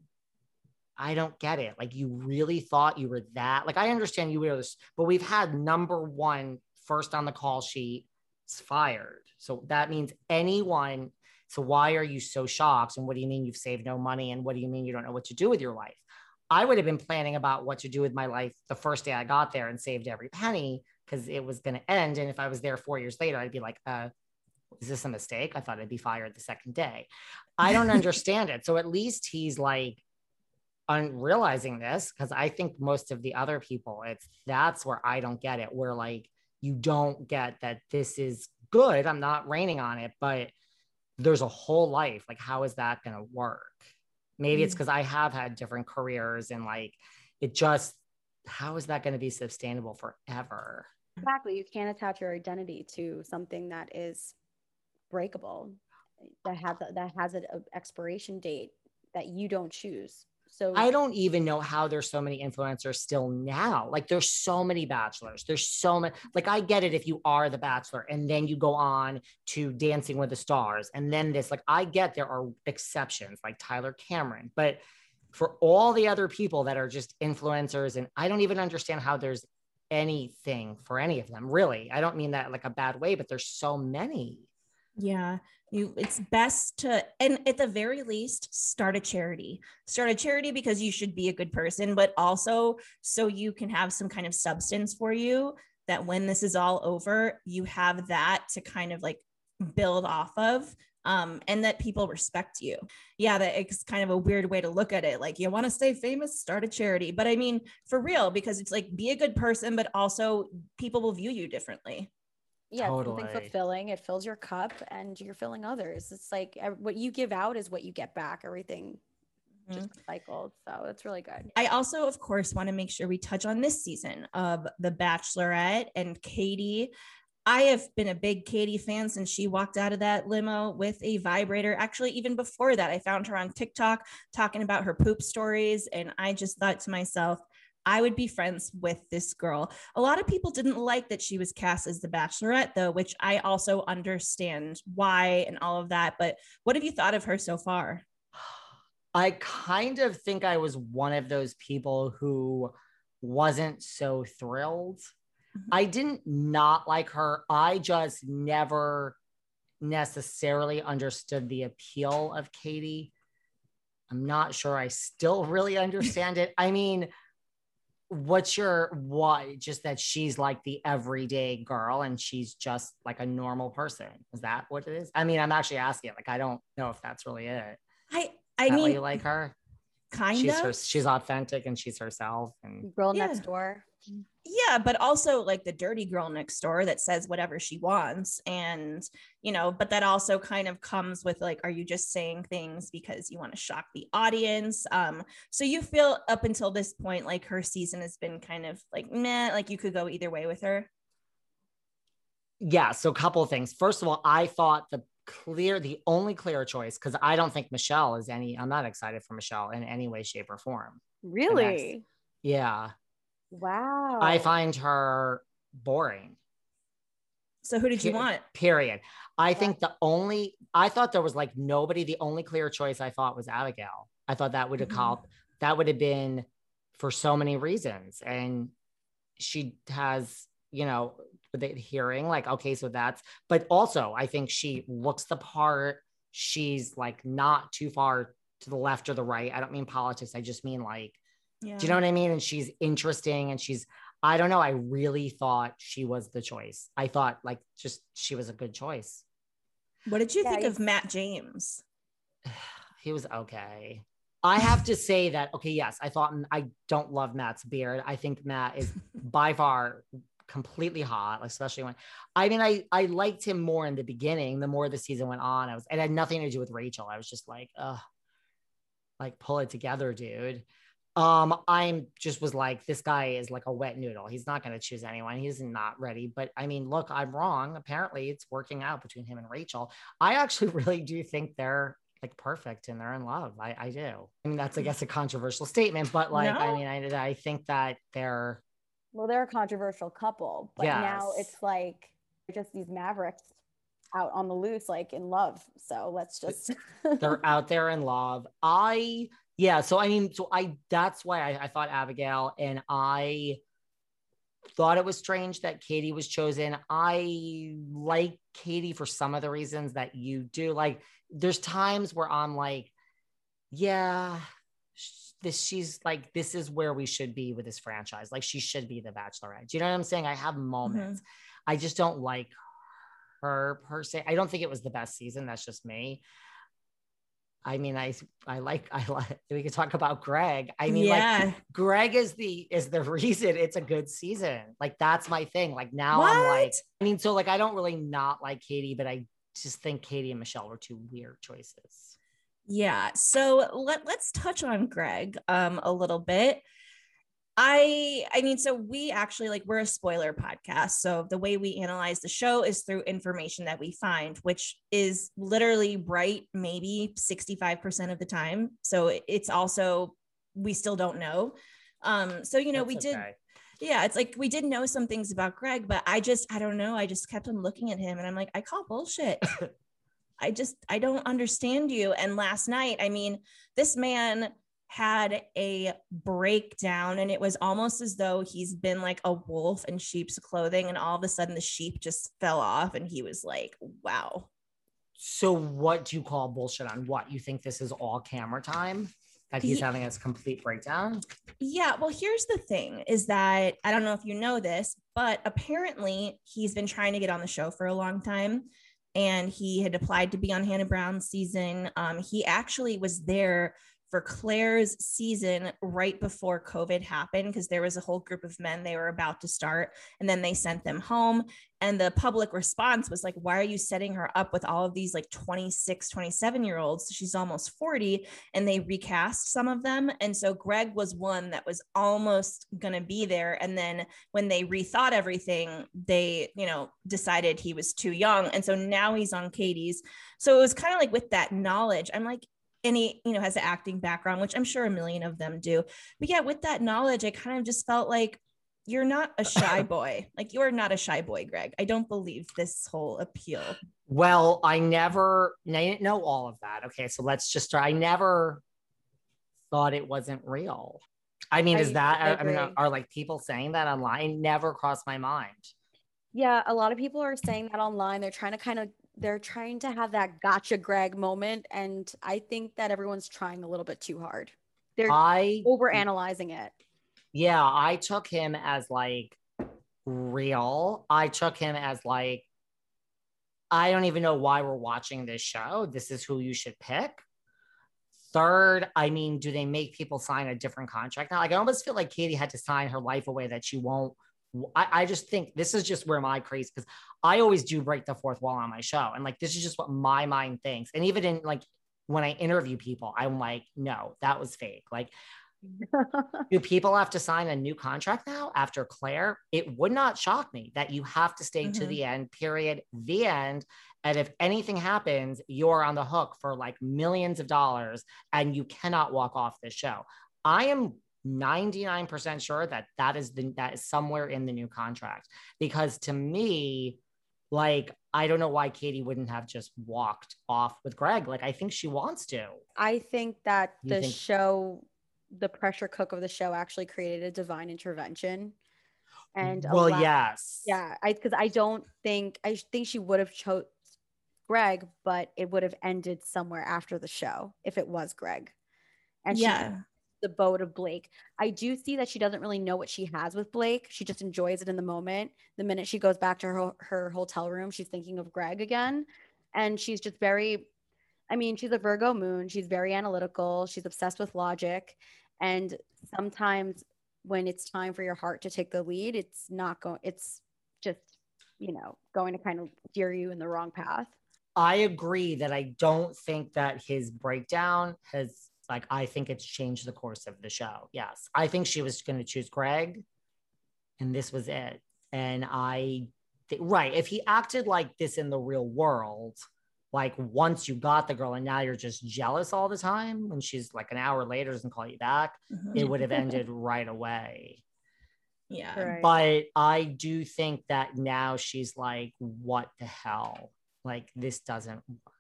Speaker 3: I don't get it. Like you really thought you were that. Like I understand you were this, but we've had number one first on the call sheet fired. So that means anyone. So why are you so shocked? And what do you mean you've saved no money? And what do you mean you don't know what to do with your life? I would have been planning about what to do with my life the first day I got there and saved every penny because it was going to end. And if I was there four years later, I'd be like, uh, is this a mistake? I thought I'd be fired the second day. I don't understand it. So at least he's like, on realizing this because I think most of the other people, it's that's where I don't get it. Where like you don't get that this is good. I'm not raining on it, but there's a whole life. Like, how is that going to work? Maybe it's
Speaker 1: Mm.
Speaker 3: because I have had different careers and like it just, how is that going to be sustainable forever?
Speaker 4: Exactly. You can't attach your identity to something that is breakable, that has a, that has an expiration date that you don't choose. So
Speaker 3: I don't even know how there's so many influencers still now. Like there's so many bachelors. There's so many. Like I get it if you are the bachelor and then you go on to Dancing with the Stars and then this. Like I get there are exceptions like Tyler Cameron, but for all the other people that are just influencers and I don't even understand how there's anything for any of them. Really, I don't mean that like a bad way, but there's so many.
Speaker 1: Yeah. You it's best to and at the very least start a charity. Start a charity because you should be a good person, but also so you can have some kind of substance for you that when this is all over, you have that to kind of like build off of um and that people respect you. Yeah, that it's kind of a weird way to look at it. Like you want to stay famous, start a charity. But I mean, for real because it's like be a good person but also people will view you differently.
Speaker 4: yeah, it's something
Speaker 3: Totally.
Speaker 4: fulfilling. It fills your cup and you're filling others. It's like what you give out is what you get back. Everything just cycled. So it's really good.
Speaker 1: I also, of course, want to make sure we touch on this season of The Bachelorette and Katie. I have been a big Katie fan since she walked out of that limo with a vibrator. Actually, even before that, I found her on TikTok talking about her poop stories. And I just thought to myself, I would be friends with this girl. A lot of people didn't like that she was cast as the Bachelorette, though, which I also understand why and all of that. But what have you thought of her so far?
Speaker 3: I kind of think I was one of those people who wasn't so thrilled.
Speaker 1: Mhm.
Speaker 3: I didn't not like her. I just never necessarily understood the appeal of Katie. I'm not sure I still really understand it. I mean, what's your why? Just that she's like the everyday girl and she's just like a normal person. Is that what it is? I mean, I'm actually asking. Like, I don't know if that's really it.
Speaker 1: I I
Speaker 3: That
Speaker 1: mean,
Speaker 3: you like her?
Speaker 1: kind
Speaker 3: she's
Speaker 1: of.
Speaker 3: her. She's authentic and she's herself. And
Speaker 4: Girl
Speaker 1: Yeah.
Speaker 4: next door.
Speaker 1: Yeah but also like the dirty girl next door that says whatever she wants and you know but that also kind of comes with like are you just saying things because you want to shock the audience um so you feel up until this point like her season has been kind of like meh like you could go either way with her
Speaker 3: yeah, so a couple of things. First of all, I thought the clear, the only clear choice, because I don't think Michelle is any. I'm not excited for Michelle in any way, shape, or form.
Speaker 4: Really?
Speaker 3: Yeah,
Speaker 4: Wow.
Speaker 3: I find her boring.
Speaker 1: so who did you
Speaker 3: Pe-
Speaker 1: want
Speaker 3: Period. I think the only I thought there was like nobody. The only clear choice I thought was Abigail. I thought that would have
Speaker 1: Mhm.
Speaker 3: called that would have been for so many reasons, and she has you know the hearing like okay, so that's. But also, I think she looks the part. She's like not too far to the left or the right. I don't mean politics. I just mean like
Speaker 1: yeah
Speaker 3: do you know what I mean? And she's interesting and she's, I don't know. I really thought she was the choice. I thought like just she was a good choice.
Speaker 1: what did you
Speaker 4: Yeah,
Speaker 1: think of matt james
Speaker 3: He was okay. I have to say that, okay, yes, I thought I don't love Matt's beard. I think Matt is by far completely hot, especially when I mean, I, I liked him more in the beginning. The more the season went on, I was, it had nothing to do with Rachel. I was just like, uh, like pull it together, dude. Um, I'm just was like, this guy is like a wet noodle. He's not going to choose anyone. He's not ready. But I mean, look, I'm wrong. Apparently, it's working out between him and Rachel. I actually really do think they're like perfect and they're in love. I, I do. I mean, that's I guess a controversial statement, but like, I mean, I, I think that they're
Speaker 4: well, they're a controversial couple, but now it's like just these mavericks out on the loose, like in love. So let's just.
Speaker 3: they're out there in love. I yeah, so I mean, so I that's why I, I thought Abigail and I thought it was strange that Katie was chosen. I like Katie for some of the reasons that you do. Like, there's times where I'm like, yeah, this she's like, this is where we should be with this franchise. Like, she should be the Bachelorette. Do you know what I'm saying? I have moments. Mm-hmm. I just don't like her per se. I don't think it was the best season. That's just me. I mean, I I like I like we could talk about Greg. I mean, like
Speaker 1: yeah
Speaker 3: Greg is the is the reason it's a good season. Like that's my thing. Like now I'm like, I mean, so like I don't really not like Katie, but I just think Katie and Michelle were two weird choices.
Speaker 1: Yeah. So let, let's touch on Greg um, a little bit. I I mean, so we actually like we're a spoiler podcast. So the way we analyze the show is through information that we find, which is literally right maybe 65% of the time. So it's also we still don't know. Um, so you know, we
Speaker 3: That's
Speaker 1: did
Speaker 3: okay.
Speaker 1: yeah, it's like we did know some things about Greg, but I just, I don't know. I just kept on looking at him and I'm like, I call bullshit. I just, I don't understand you. And last night, I mean, this man had a breakdown and it was almost as though he's been like a wolf in sheep's clothing and all of a sudden the sheep just fell off and he was like, wow.
Speaker 3: So what do you call bullshit on what? You think this is all camera time? That he's
Speaker 1: Ye-
Speaker 3: having this complete breakdown?
Speaker 1: Yeah, well, here's the thing is that I don't know if you know this, but apparently he's been trying to get on the show for a long time and he had applied to be on Hannah Brown's season. Um, he actually was there for Clare's season right before COVID happened because there was a whole group of men they were about to start and then they sent them home. And the public response was like, why are you setting her up with all of these like 26, 27 year olds? She's almost 40 and they recast some of them. And so Greg was one that was almost going to be there. And then when they rethought everything, they, you know, decided he was too young. And so now he's on Katie's. So it was kind of like with that knowledge, I'm like, and he, you know, has an acting background, which I'm sure a million of them do. But yeah, with that knowledge, I kind of just felt like you're not a shy boy. Like you are not a shy boy, Greg. I don't believe this whole appeal.
Speaker 3: Well, I never I didn't know all of that. Okay, so let's just start. I never thought it wasn't real. I mean,
Speaker 4: I-
Speaker 3: is that,
Speaker 4: I
Speaker 3: I, mean, are, are like people saying that online? Never crossed my mind.
Speaker 4: Yeah, a lot of people are saying that online. They're trying to kind of they're trying to have that gotcha Greg moment. And I think that everyone's trying a little bit too hard. They're
Speaker 3: I,
Speaker 4: over analyzing it.
Speaker 3: yeah, I took him as like real. I took him as like, I don't even know why we're watching this show. This is who you should pick. Third, I mean, do they make people sign a different contract now? Like, I almost feel like Katie had to sign her life away that she won't. I, I just think this is just where my crazy because I always do break the fourth wall on my show, and like this is just what my mind thinks. And even in like when I interview people, I'm like, no, that was fake. Like, do people have to sign a new contract now after Clare? It would not shock me that you have to stay to
Speaker 1: Mhm.
Speaker 3: the end, period, the end. And if anything happens, you're on the hook for like millions of dollars and you cannot walk off this show. I am 99% sure that that is the that is somewhere in the new contract because to me like I don't know why Katie wouldn't have just walked off with Greg like I think she wants to.
Speaker 4: I think that
Speaker 3: You
Speaker 4: the
Speaker 3: think-
Speaker 4: show, the pressure cook of the show actually created a divine intervention. And
Speaker 3: well,
Speaker 4: allow-
Speaker 3: yes.
Speaker 4: Yeah, I because I don't think I think she would have chose Greg, but it would have ended somewhere after the show if it was Greg. And she
Speaker 1: yeah.
Speaker 4: The boat of Blake. I do see that she doesn't really know what she has with Blake. She just enjoys it in the moment. The minute she goes back to her, her hotel room, she's thinking of Greg again. And she's just very, I mean, she's a Virgo moon. She's very analytical. She's obsessed with logic. And sometimes when it's time for your heart to take the lead, it's not going, it's just, you know, going to kind of steer you in the wrong path.
Speaker 3: I agree that I don't think that his breakdown has like I think it's changed the course of the show. Yes. I think she was going to choose Greg and this was it. And I thi- right, if he acted like this in the real world, like once you got the girl and now you're just jealous all the time when she's like an hour later doesn't call you back,
Speaker 1: Mhm.
Speaker 3: it would have ended right away.
Speaker 1: yeah.
Speaker 4: Right.
Speaker 3: But I do think that now she's like, what the hell? Like, this doesn't work.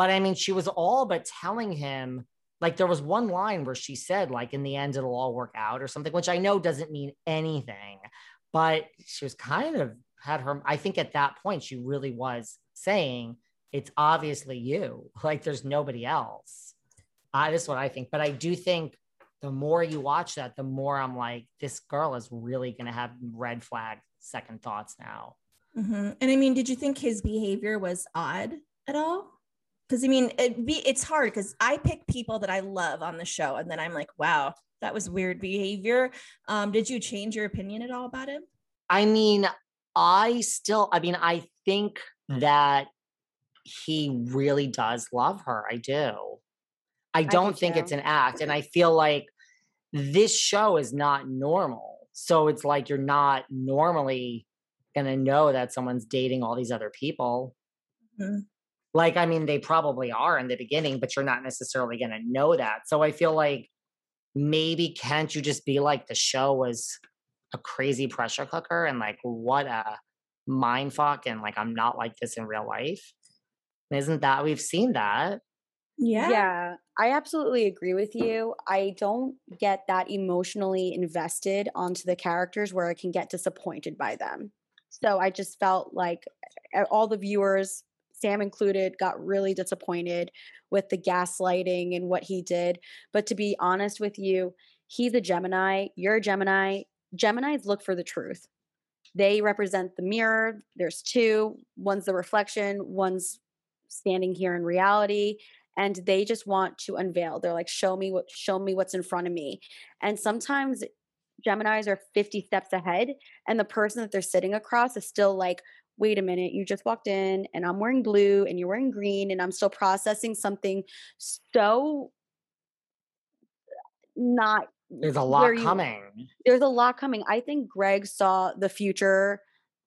Speaker 3: But I mean, she was all but telling him, like, there was one line where she said, like, in the end, it'll all work out or something, which I know doesn't mean anything. But she was kind of had her, I think at that point, she really was saying, it's obviously you. Like, there's nobody else. I, this is what I think. But I do think the more you watch that, the more I'm like, this girl is really going to have red flag second thoughts now.
Speaker 1: Mhm. And I mean, did you think his behavior was odd at all? Because I mean, it be it's hard because I pick people that I love on the show, and then I'm like, wow, that was weird behavior. Um, did you change your opinion at all about him?
Speaker 3: I mean, I still, I mean, I think that he really does love her. I do. I
Speaker 4: do
Speaker 3: don't think it's an act. And I feel like this show is not normal. So it's like you're not normally going to know that someone's dating all these other people.
Speaker 1: Mhm.
Speaker 3: Like, I mean, they probably are in the beginning, but you're not necessarily going to know that. So I feel like maybe can't you just be like the show was a crazy pressure cooker and like what a mind fuck and like I'm not like this in real life. Isn't that we've seen that?
Speaker 1: Yeah.
Speaker 4: Yeah, I absolutely agree with you. I don't get that emotionally invested onto the characters where I can get disappointed by them. So I just felt like uh, all the viewers, Sam included, got really disappointed with the gaslighting and what he did. But to be honest with you, he's a Gemini, you're a Gemini. Geminis look for the truth. They represent the mirror. There's two. One's the reflection, one's standing here in reality and they just want to unveil they're like show me what show me what's in front of me and sometimes geminis are 50 steps ahead and the person that they're sitting across is still like wait a minute you just walked in and i'm wearing blue and you're wearing green and i'm still processing something so not
Speaker 3: There's a lot
Speaker 4: you-
Speaker 3: coming.
Speaker 4: there's a lot coming. I think Greg saw the future,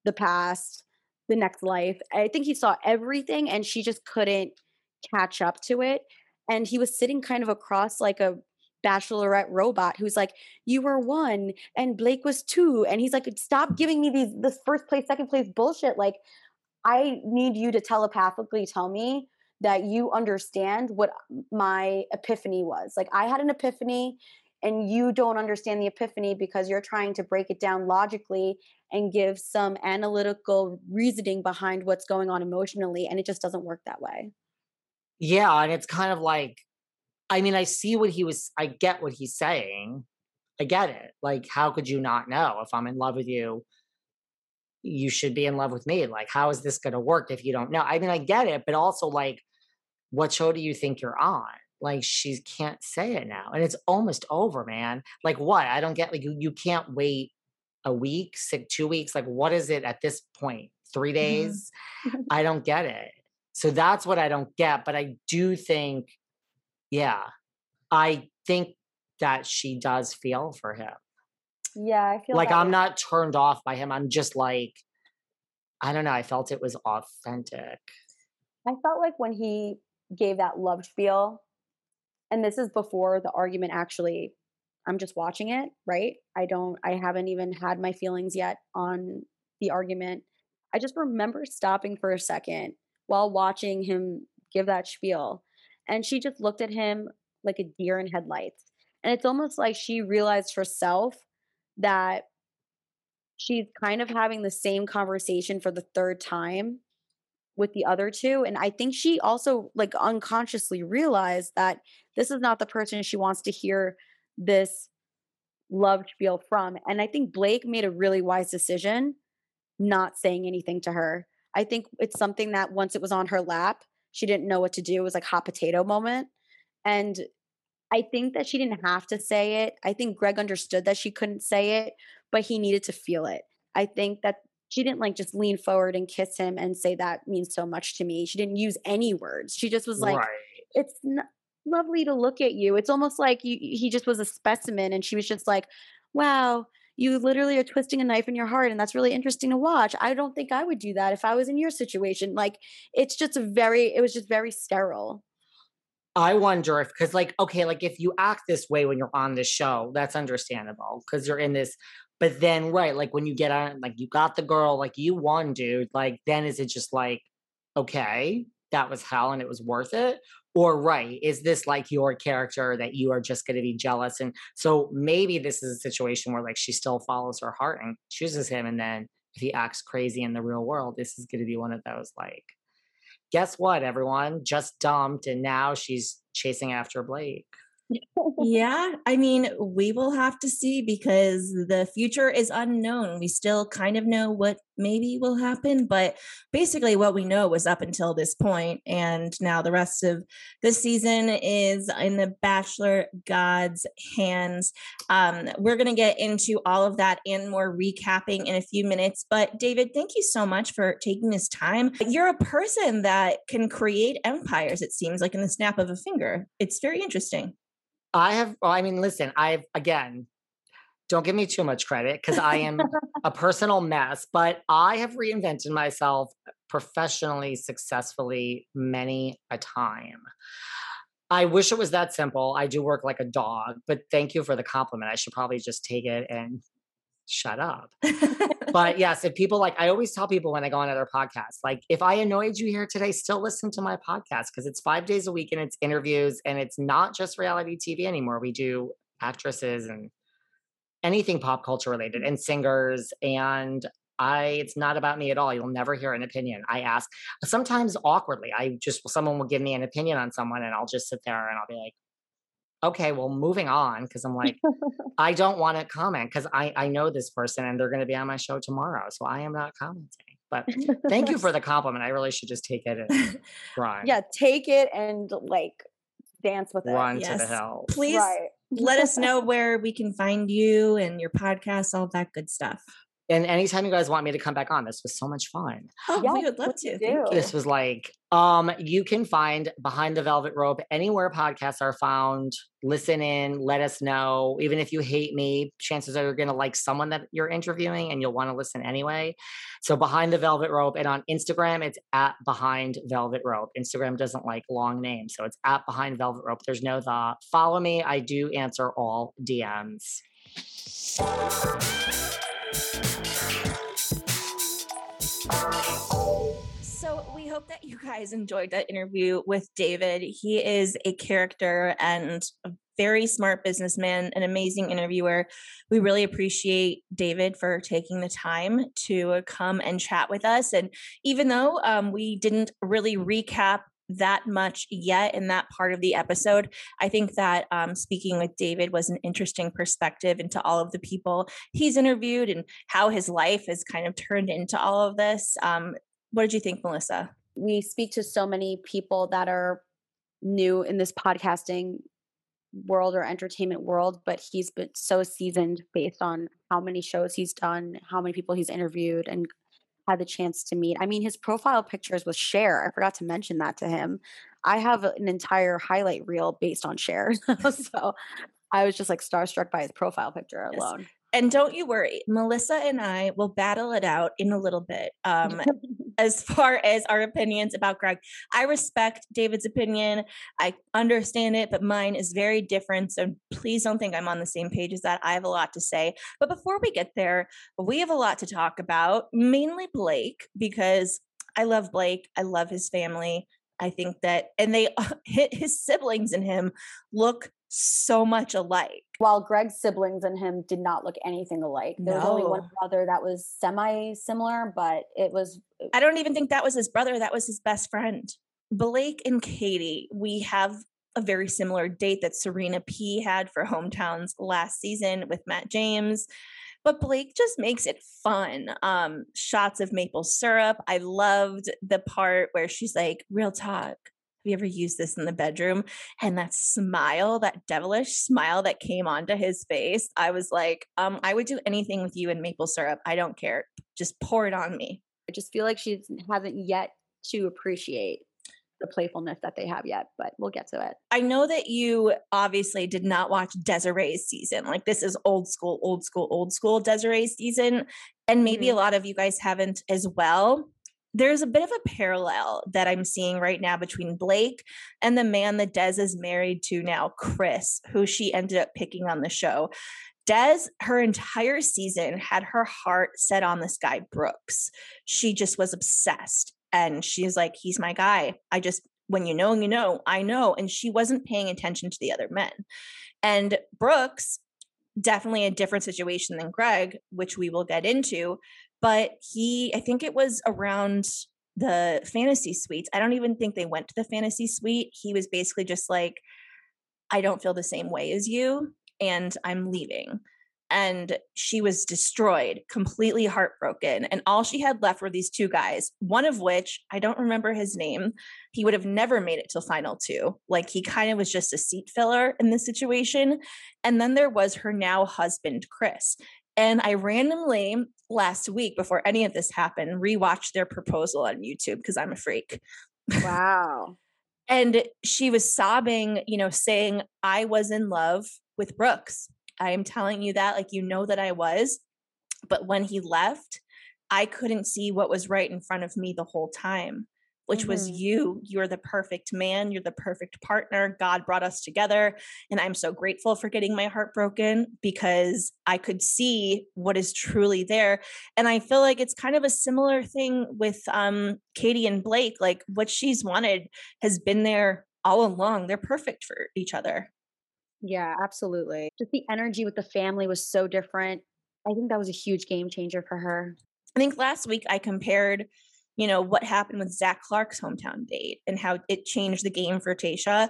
Speaker 4: the past, the next life. I think he saw everything and she just couldn't catch up to it. And he was sitting kind of across like a bachelorette robot who's like, You were one and Blake was two. And he's like, Stop giving me these this first place, second place bullshit. Like, I need you to telepathically tell me that you understand what my epiphany was. Like I had an epiphany and you don't understand the epiphany because you're trying to break it down logically and give some analytical reasoning behind what's going on emotionally and it just doesn't work that way.
Speaker 3: Yeah, and it's kind of like I mean, I see what he was I get what he's saying. I get it. Like how could you not know if I'm in love with you? You should be in love with me. Like how is this going to work if you don't know? I mean, I get it, but also like what show do you think you're on? Like she can't say it now. And it's almost over, man. Like what? I don't get like you, you can't wait a week, six, two weeks. Like what is it at this point? Three mm-hmm. days? Mm-hmm. I don't get it. So that's what I don't get. But I do think, yeah, I think that she does feel for him.
Speaker 4: Yeah, I feel
Speaker 3: like I'm not turned off by him. I'm just like, I don't know. I felt it was authentic.
Speaker 4: I felt like when he gave that love spiel and this is before the argument actually i'm just watching it right i don't i haven't even had my feelings yet on the argument i just remember stopping for a second while watching him give that spiel and she just looked at him like a deer in headlights and it's almost like she realized herself that she's kind of having the same conversation for the third time with the other two and i think she also like unconsciously realized that this is not the person she wants to hear this love spiel from and i think blake made a really wise decision not saying anything to her. I think it's something that once it was on her lap she didn't know what to do it was like hot potato moment and i think that she didn't have to say it i think greg understood that she couldn't say it but he needed to feel it i think that she didn't like just lean forward and kiss him and say that means so much to me. She didn't use any words. She just was like, right. it's n- lovely to look at you. It's almost like you, he just was a specimen. And she was just like, wow, you literally are twisting a knife in your heart. And that's really interesting to watch. I don't think I would do that if I was in your situation. Like, it's just a very, it was just very sterile.
Speaker 3: I wonder if, because, like, okay, like if you act this way when you're on the show, that's understandable because you're in this but then, right, like when you get on, like you got the girl, like you won, dude. Like, then is it just like, okay, that was hell and it was worth it? Or, right, is this like your character that you are just going to be jealous? And so maybe this is a situation where like she still follows her heart and chooses him. And then if he acts crazy in the real world, this is going to be one of those like, guess what, everyone? Just dumped. And now she's chasing after Blake
Speaker 1: yeah, I mean, we will have to see because the future is unknown. We still kind of know what maybe will happen, but basically what we know was up until this point, and now the rest of the season is in the Bachelor God's hands. Um, we're going to get into all of that and more recapping in a few minutes. But David, thank you so much for taking this time. You're a person that can create empires. It seems like in the snap of a finger. It's very interesting.
Speaker 3: I have, well, I mean, listen, I've, again, don't give me too much credit because I am a personal mess, but I have reinvented myself professionally, successfully many a time. I wish it was that simple. I do work like a dog, but thank you for the compliment. I should probably just take it and shut up. but yes, if people like, I always tell people when I go on other podcasts, like, if I annoyed you here today, still listen to my podcast because it's five days a week and it's interviews and it's not just reality TV anymore. We do actresses and anything pop culture related and singers and I it's not about me at all. You'll never hear an opinion. I ask sometimes awkwardly. I just someone will give me an opinion on someone and I'll just sit there and I'll be like, okay, well, moving on because I'm like, I don't want to comment because I I know this person and they're going to be on my show tomorrow, so I am not commenting. But thank you for the compliment. I really should just take it and run.
Speaker 4: Yeah, take it and like dance with it.
Speaker 3: Run yes. to the hell.
Speaker 1: Please right. let us know where we can find you and your podcast, all that good stuff.
Speaker 3: And anytime you guys want me to come back on, this was so much fun.
Speaker 1: Oh, yeah, we would love to.
Speaker 3: This was like, um, you can find Behind the Velvet Rope anywhere podcasts are found. Listen in, let us know. Even if you hate me, chances are you're gonna like someone that you're interviewing and you'll want to listen anyway. So Behind the Velvet Rope, and on Instagram, it's at Behind Velvet Rope. Instagram doesn't like long names, so it's at Behind Velvet Rope. There's no the. Follow me. I do answer all DMs.
Speaker 1: Hope that you guys enjoyed that interview with David. He is a character and a very smart businessman, an amazing interviewer. We really appreciate David for taking the time to come and chat with us. And even though um, we didn't really recap that much yet in that part of the episode. I think that um, speaking with David was an interesting perspective into all of the people he's interviewed and how his life has kind of turned into all of this. Um, what did you think, Melissa?
Speaker 4: We speak to so many people that are new in this podcasting world or entertainment world, but he's been so seasoned based on how many shows he's done, how many people he's interviewed, and had the chance to meet. I mean, his profile pictures was Cher. I forgot to mention that to him. I have an entire highlight reel based on Cher. so I was just like starstruck by his profile picture alone. Yes.
Speaker 1: And don't you worry, Melissa and I will battle it out in a little bit. Um, as far as our opinions about Greg, I respect David's opinion. I understand it, but mine is very different. So please don't think I'm on the same page as that. I have a lot to say. But before we get there, we have a lot to talk about, mainly Blake, because I love Blake. I love his family. I think that, and they, hit his siblings and him look so much alike.
Speaker 4: While Greg's siblings and him did not look anything alike. There no. was only one brother that was semi similar, but it was.
Speaker 1: I don't even think that was his brother. That was his best friend. Blake and Katie, we have a very similar date that Serena P had for Hometowns last season with Matt James. But Blake just makes it fun. Um, shots of maple syrup. I loved the part where she's like, real talk you ever used this in the bedroom? And that smile, that devilish smile that came onto his face, I was like, um, I would do anything with you in maple syrup. I don't care. Just pour it on me.
Speaker 4: I just feel like she hasn't yet to appreciate the playfulness that they have yet, but we'll get to it.
Speaker 1: I know that you obviously did not watch Desiree's season. Like this is old school, old school, old school Desiree's season. And maybe mm-hmm. a lot of you guys haven't as well there's a bit of a parallel that I'm seeing right now between Blake and the man that Des is married to now, Chris, who she ended up picking on the show. Des, her entire season, had her heart set on this guy, Brooks. She just was obsessed. And she's like, he's my guy. I just, when you know, you know, I know. And she wasn't paying attention to the other men. And Brooks, definitely a different situation than Greg, which we will get into, but he i think it was around the fantasy suites i don't even think they went to the fantasy suite he was basically just like i don't feel the same way as you and i'm leaving. And she was destroyed completely heartbroken and all she had left were these two guys one of which i don't remember his name he would have never made it till final two like he kind of was just a seat filler in this situation and then there was her now husband chris and I randomly last week, before any of this happened, rewatched their proposal on YouTube because I'm a freak.
Speaker 4: Wow.
Speaker 1: and she was sobbing, you know, saying, I was in love with Brooks. I am telling you that, like, you know that I was. But when he left, I couldn't see what was right in front of me the whole time which mm-hmm. was you. You're the perfect man. You're the perfect partner. God brought us together. And I'm so grateful for getting my heart broken because I could see what is truly there. And I feel like it's kind of a similar thing with um, Katie and Blake. Like what she's wanted has been there all along. They're perfect for each other.
Speaker 4: Yeah, absolutely. Just the energy with the family was so different. I think that was a huge game changer for her.
Speaker 1: I think last week I compared you know, what happened with Zac Clark's hometown date and how it changed the game for Tayshia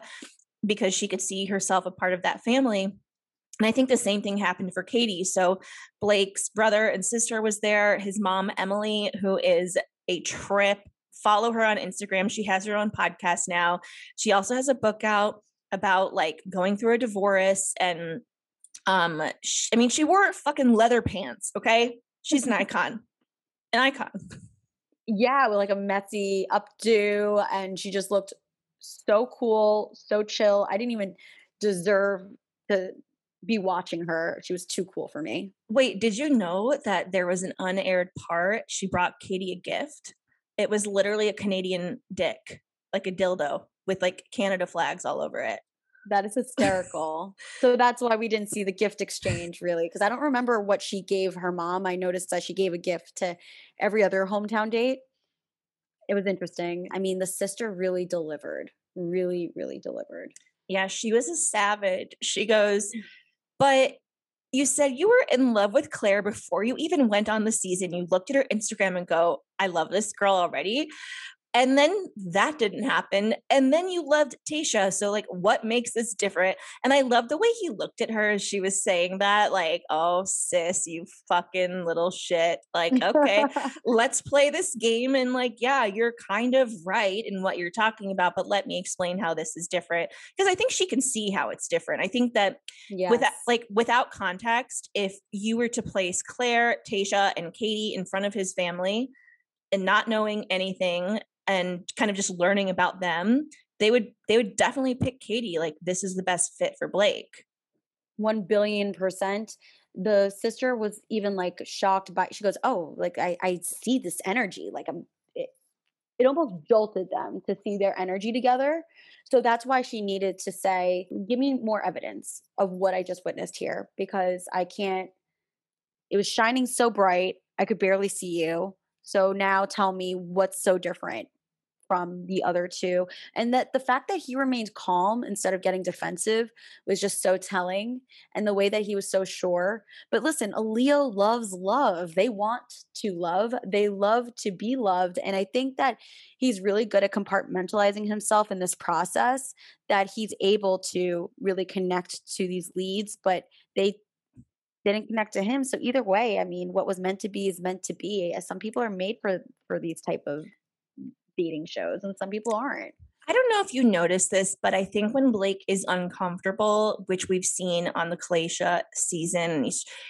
Speaker 1: because she could see herself a part of that family. And I think the same thing happened for Katie. So Blake's brother and sister was there, his mom, Emily, who is a trip. Follow her on Instagram. She has her own podcast now. She also has a book out about like going through a divorce and um she, I mean she wore fucking leather pants, okay? She's an icon. An icon
Speaker 4: yeah, with like a messy updo, and she just looked so cool, so chill. I didn't even deserve to be watching her. She was too cool for me.
Speaker 1: Wait, did you know that there was an unaired part? She brought Katie a gift. It was literally a Canadian dick, like a dildo with like Canada flags all over it.
Speaker 4: That is hysterical. so that's why we didn't see the gift exchange really, because I don't remember what she gave her mom. I noticed that she gave a gift to every other hometown date. it was interesting. I mean, the sister really delivered, really, really delivered.
Speaker 1: Yeah, she was a savage. She goes, mm. but you said you were in love with Clare before you even went on the season. You looked at her Instagram and go, I love this girl already. And then that didn't happen. And then you loved Tayshia. So, like, what makes this different? And I love the way he looked at her as she was saying that, like, oh, sis, you fucking little shit. Like, okay, let's play this game. And, like, yeah, you're kind of right in what you're talking about, but let me explain how this is different. Because I think she can see how it's different. I think that yes. without, like, without context, if you were to place Clare, Tayshia, and Katie in front of his family, and not knowing anything and kind of just learning about them, they would they would definitely pick Katie like this is the best fit for Blake.
Speaker 4: 1 billion percent. The sister was even like shocked by she goes, "Oh, like I I see this energy. Like I'm it, it almost jolted them to see their energy together. So that's why she needed to say, "Give me more evidence of what I just witnessed here because I can't it was shining so bright. I could barely see you. So now tell me what's so different from the other two. And that the fact that he remained calm instead of getting defensive was just so telling. And the way that he was so sure. But listen, a Leo loves love. They want to love, they love to be loved. And I think that he's really good at compartmentalizing himself in this process, that he's able to really connect to these leads, but they didn't connect to him so either way i mean what was meant to be is meant to be some people are made for for these type of dating shows and some people aren't
Speaker 1: I don't know if you noticed this, but I think when Blake is uncomfortable, which we've seen on the Kalacia season,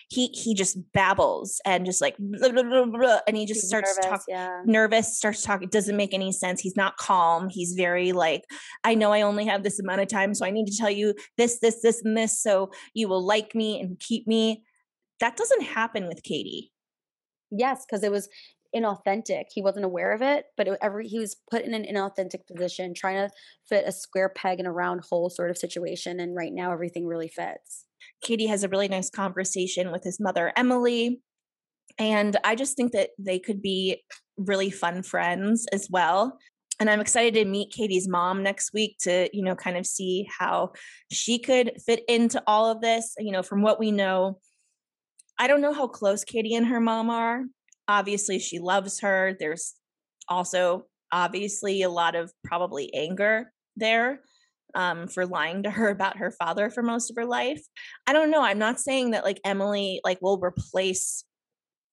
Speaker 1: he he just babbles and just like blah, blah, blah, and he just He's starts talking yeah. nervous, starts talking. Doesn't make any sense. He's not calm. He's very like, I know I only have this amount of time, so I need to tell you this, this, this, and this, so you will like me and keep me. That doesn't happen with Katie.
Speaker 4: Yes, because it was inauthentic. He wasn't aware of it, but it, every he was put in an inauthentic position, trying to fit a square peg in a round hole sort of situation. And right now, everything really fits.
Speaker 1: Katie has a really nice conversation with his mother, Emily. And I just think that they could be really fun friends as well. And I'm excited to meet Katie's mom next week to, you know, kind of see how she could fit into all of this. You know, from what we know, I don't know how close Katie and her mom are, obviously she loves her. There's also obviously a lot of probably anger there um, for lying to her about her father for most of her life. I don't know. I'm not saying that like Emily like will replace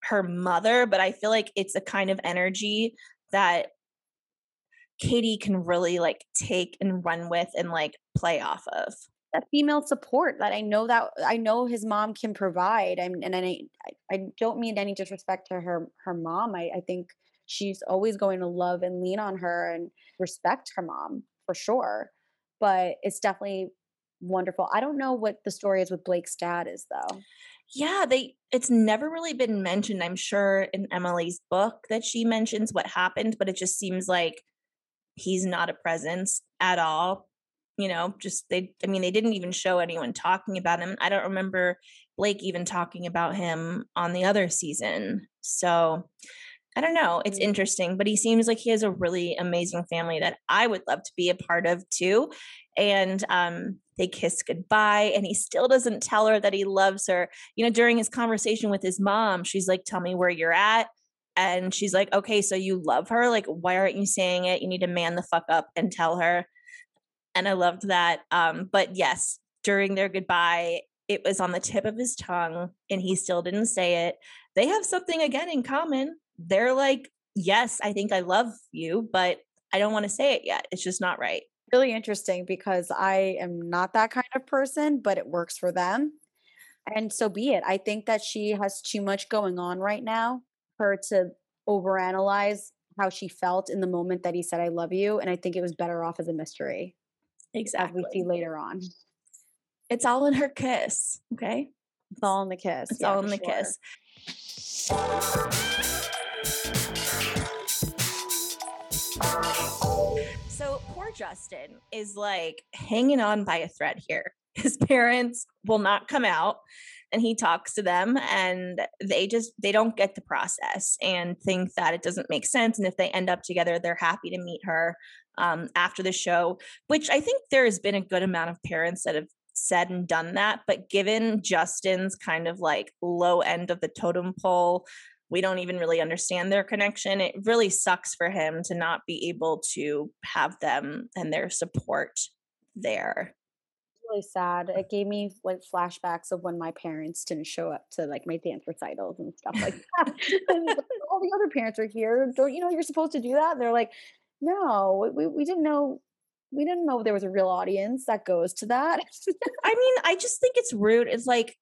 Speaker 1: her mother, but I feel like it's a kind of energy that Katie can really like take and run with and like play off of
Speaker 4: that female support that I know that I know his mom can provide. I and I I don't mean any disrespect to her her mom. I, I think she's always going to love and lean on her and respect her mom for sure. But it's definitely wonderful. I don't know what the story is with Blake's dad is though.
Speaker 1: Yeah, they it's never really been mentioned. I'm sure in Emily's book that she mentions what happened, but it just seems like he's not a presence at all you know just they i mean they didn't even show anyone talking about him. I don't remember blake even talking about him on the other season. So i don't know it's mm. interesting but he seems like he has a really amazing family that i would love to be a part of too. And um they kiss goodbye and he still doesn't tell her that he loves her. You know during his conversation with his mom she's like tell me where you're at. And she's like okay so you love her? Like why aren't you saying it? You need to man the fuck up and tell her and I loved that. Um, but yes, during their goodbye, it was on the tip of his tongue and he still didn't say it. They have something again in common. They're like, yes, I think I love you, but I don't want to say it yet. It's just not right.
Speaker 4: Really interesting because I am not that kind of person, but it works for them. And so be it. I think that she has too much going on right now for her to overanalyze how she felt in the moment that he said, I love you. And I think it was better off as a mystery.
Speaker 1: Exactly.
Speaker 4: We see later on.
Speaker 1: It's all in her kiss. Okay.
Speaker 4: It's all in the kiss.
Speaker 1: It's yeah, all in the sure. kiss. So poor Justin is like hanging on by a thread here. His parents will not come out. And he talks to them and they just they don't get the process and think that it doesn't make sense and if they end up together they're happy to meet her um, after the show which i think there has been a good amount of parents that have said and done that but given justin's kind of like low end of the totem pole we don't even really understand their connection it really sucks for him to not be able to have them and their support there
Speaker 4: really sad. It gave me like flashbacks of when my parents didn't show up to like my dance recitals and stuff like that. All the other parents are here. Don't you know you're supposed to do that? And they're like, no, we, we didn't know. We didn't know there was a real audience that goes to that.
Speaker 1: I mean, I just think it's rude. It's like,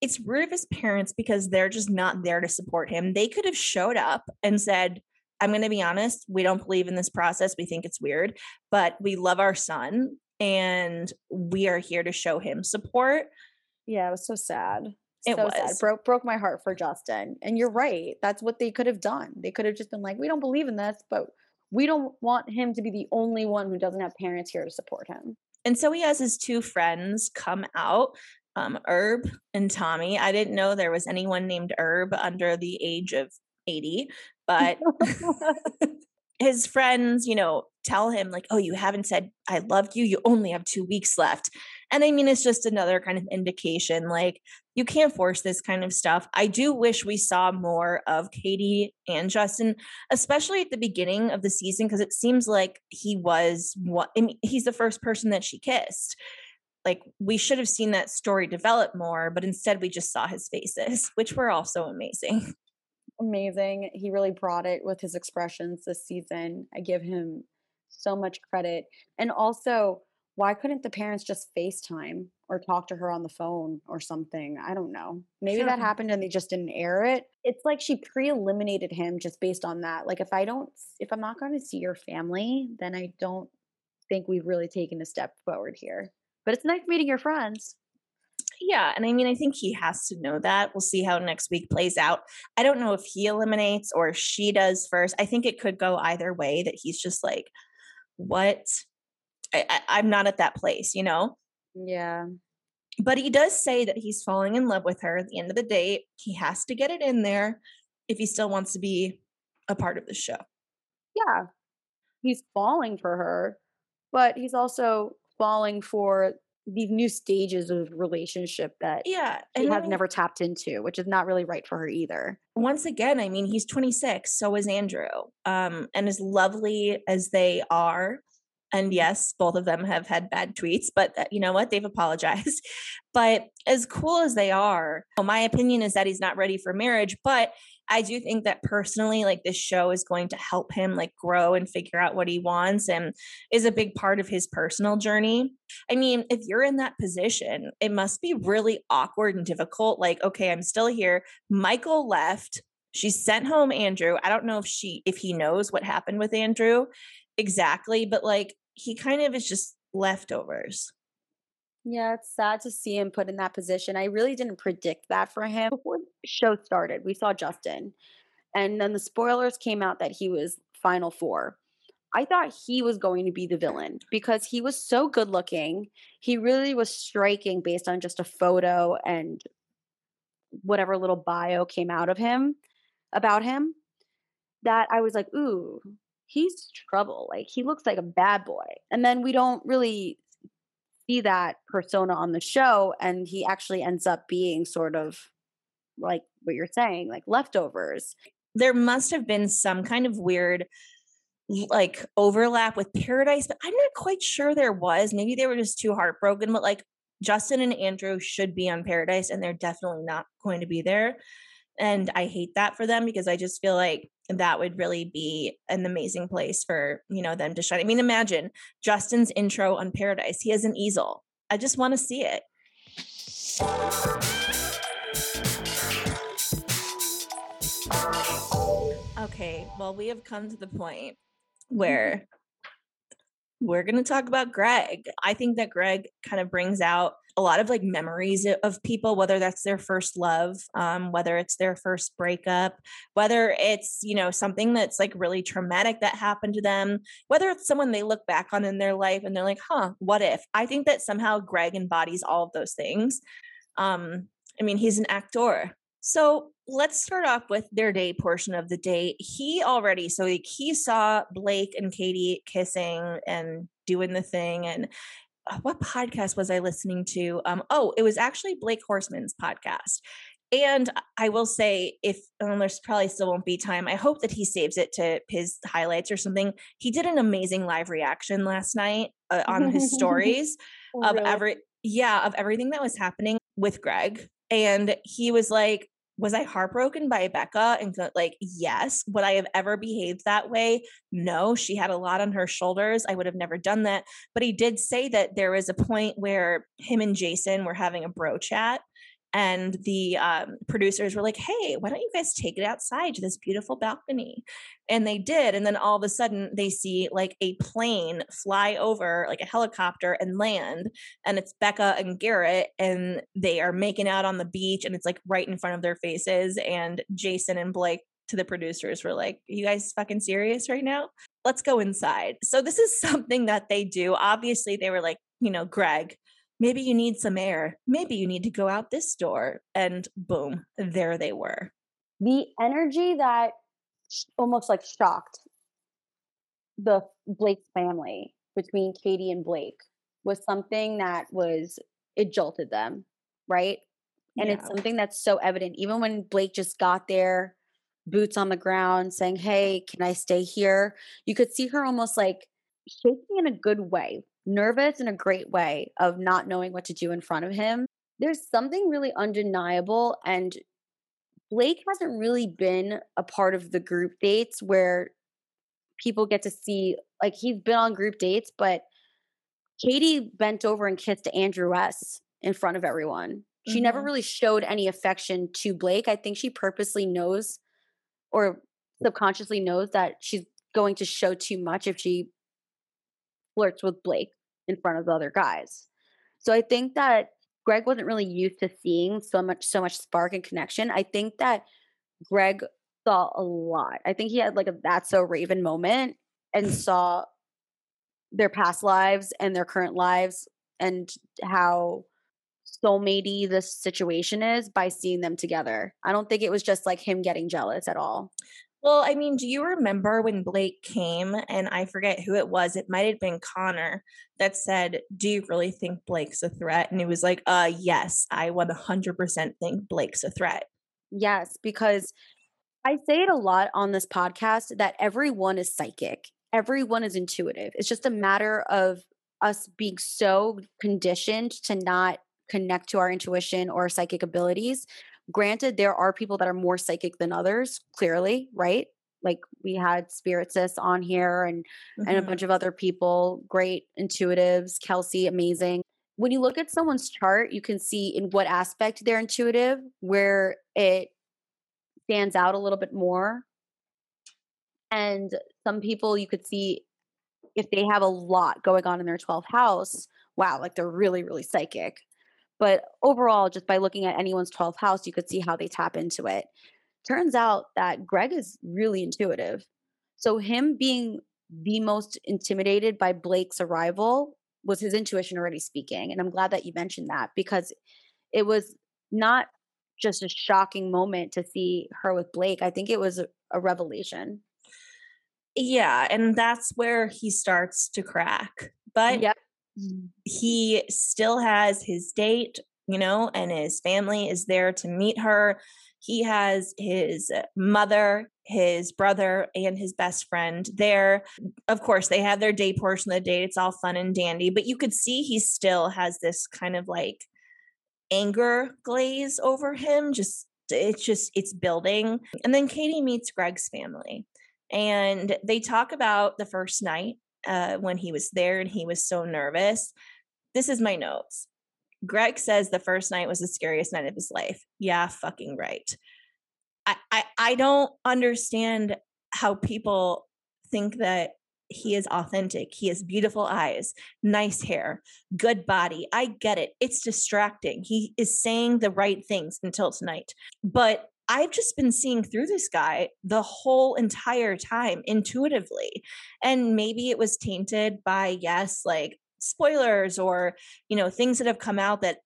Speaker 1: it's rude of his parents because they're just not there to support him. They could have showed up and said, I'm going to be honest, we don't believe in this process. We think it's weird, but we love our son and we are here to show him support.
Speaker 4: Yeah, it was so sad.
Speaker 1: It
Speaker 4: so
Speaker 1: was.
Speaker 4: sad. Broke broke my heart for Justin. And you're right. That's what they could have done. They could have just been like, we don't believe in this, but we don't want him to be the only one who doesn't have parents here to support him.
Speaker 1: And so he has his two friends come out, um, Herb and Tommy. I didn't know there was anyone named Herb under the age of 80, but his friends, you know, tell him, like, oh, you haven't said I loved you. You only have two weeks left. And I mean, it's just another kind of indication like, you can't force this kind of stuff. I do wish we saw more of Katie and Justin, especially at the beginning of the season, because it seems like he was what I mean, he's the first person that she kissed. Like, we should have seen that story develop more, but instead we just saw his faces, which were also amazing.
Speaker 4: Amazing. He really brought it with his expressions this season. I give him so much credit. And also, why couldn't the parents just FaceTime or talk to her on the phone or something? I don't know. Maybe that happened and they just didn't air it. It's like she pre eliminated him just based on that. Like, if I don't, if I'm not going to see your family, then I don't think we've really taken a step forward here. But it's nice meeting your friends.
Speaker 1: Yeah, and I mean, I think he has to know that. We'll see how next week plays out. I don't know if he eliminates or she does first. I think it could go either way. That he's just like, what? I, I, I'm not at that place, you know.
Speaker 4: Yeah.
Speaker 1: But he does say that he's falling in love with her. At the end of the day, he has to get it in there if he still wants to be a part of the show.
Speaker 4: Yeah. He's falling for her, but he's also falling for these new stages of relationship that
Speaker 1: Yeah,
Speaker 4: he
Speaker 1: and I
Speaker 4: has never tapped into, which is not really right for her either.
Speaker 1: once again, I mean, he's 26, so is Andrew. Um, and as lovely as they are, and yes, both of them have had bad tweets, but uh, you know what? They've apologized. But as cool as they are, my opinion is that he's not ready for marriage. But I do think that personally, like this show is going to help him like grow and figure out what he wants and is a big part of his personal journey. I mean, if you're in that position, it must be really awkward and difficult. Like, okay, I'm still here. Michael left. She sent home Andrew. I don't know if she if he knows what happened with Andrew exactly, but like he kind of is just leftovers.
Speaker 4: Yeah, it's sad to see him put in that position. I really didn't predict that for him. Before the show started, we saw Justin, and then the spoilers came out that he was final four. I thought he was going to be the villain because he was so good looking. He really was striking based on just a photo and whatever little bio came out of him about him that I was like, ooh, he's trouble. Like he looks like a bad boy. And then we don't really see that persona on the show and he actually ends up being sort of like what you're saying, like leftovers.
Speaker 1: There must have been some kind of weird like overlap with Paradise, but I'm not quite sure there was. Maybe they were just too heartbroken, but like Justin and Andrew should be on Paradise and they're definitely not going to be there. And I hate that for them because I just feel like that would really be an amazing place for, you know, them to shine. I mean, imagine Justin's intro on Paradise. He has an easel. I just want to see it. Okay, well, we have come to the point mm-hmm. where we're going to talk about Greg. I think that Greg kind of brings out a lot of like memories of people, whether that's their first love, um, whether it's their first breakup, whether it's, you know, something that's like really traumatic that happened to them, whether it's someone they look back on in their life and they're like, huh, what if? I think that somehow Greg embodies all of those things. Um, I mean, he's an actor. So let's start off with their date portion of the date. He already, so like he saw Blake and Katie kissing and doing the thing. And what podcast was I listening to? Um, oh, it was actually Blake Horstmann's podcast. And I will say, if um, there's probably still won't be time, I hope that he saves it to his highlights or something. He did an amazing live reaction last night uh, on his stories
Speaker 2: Oh,
Speaker 1: of
Speaker 2: really?
Speaker 1: every, yeah, of everything that was happening with Greg. And he was like, was I heartbroken by Becca? And like, yes. Would I have ever behaved that way? No. She had a lot on her shoulders. I would have never done that. But he did say that there was a point where him and Jason were having a bro chat. And the um, producers were like, hey, why don't you guys take it outside to this beautiful balcony? And they did. And then all of a sudden, they see like a plane fly over, like a helicopter, and land and it's Becca and Garrett, and they are making out on the beach, and it's like right in front of their faces. And Jason and Blake to the producers were like, You guys fucking serious right now? Let's go inside. So, this is something that they do. Obviously, they were like, You know, Greg, maybe you need some air. Maybe you need to go out this door. And boom, there they were.
Speaker 4: the energy that almost like shocked the Blake family between Katie and Blake was something that was it jolted them, right? And it's something that's so evident. Even when Blake just got there, boots on the ground, saying, Hey, can I stay here? You could see her almost like shaking in a good way, nervous in a great way of not knowing what to do in front of him. There's something really undeniable. And Blake hasn't really been a part of the group dates where people get to see, like, he's been on group dates, but Katie bent over and kissed Andrew S. in front of everyone. She never
Speaker 1: Mhm.
Speaker 4: really showed any affection to Blake. I think she purposely knows or subconsciously knows that she's going to show too much if she flirts with Blake in front of the other guys. So I think that Greg wasn't really used to seeing so much so much spark and connection. I think that Greg saw a lot. I think he had like a that's so Raven moment and saw their past lives and their current lives and how soulmatey this situation is by seeing them together. I don't think it was just like him getting jealous at all.
Speaker 1: Well, I mean, do you remember when Blake came and I forget who it was? It might have been Connor that said, Do you really think Blake's a threat? And he was like, Uh, yes, I 100% think Blake's a threat.
Speaker 4: Yes, because I say it a lot on this podcast that everyone is psychic. Everyone is intuitive. It's just a matter of us being so conditioned to not connect to our intuition or psychic abilities. Granted, there are people that are more psychic than others, clearly, right? Like we had Spirit Sis on here and and a
Speaker 1: Mhm.
Speaker 4: bunch of other people, great intuitives, Kelsey, amazing. When you look at someone's chart, you can see in what aspect they're intuitive, where it stands out a little bit more. And some people you could see if they have a lot going on in their 12th house, wow, like they're really, really psychic. But overall, just by looking at anyone's 12th house, you could see how they tap into it. Turns out that Greg is really intuitive. So, him being the most intimidated by Blake's arrival was his intuition already speaking. And I'm glad that you mentioned that because it was not just a shocking moment to see her with Blake. I think it was a, a revelation.
Speaker 1: Yeah. And that's where he starts to crack. But
Speaker 4: Yep.
Speaker 1: He still has his date, you know, and his family is there to meet her. He has his mother, his brother, and his best friend there. Of course, they have their day portion of the date. It's all fun and dandy, but you could see he still has this kind of like anger glaze over him. Just, it's just, it's building. And then Katie meets Greg's family and they talk about the first night uh, when he was there and he was so nervous. This is my notes. Greg says the first night was the scariest night of his life. Yeah, fucking right. I, I, I don't understand how people think that he is authentic. He has beautiful eyes, nice hair, good body. I get it. It's distracting. He is saying the right things until tonight. But I've just been seeing through this guy the whole entire time intuitively. And maybe it was tainted by, yes, like spoilers or, you know, things that have come out that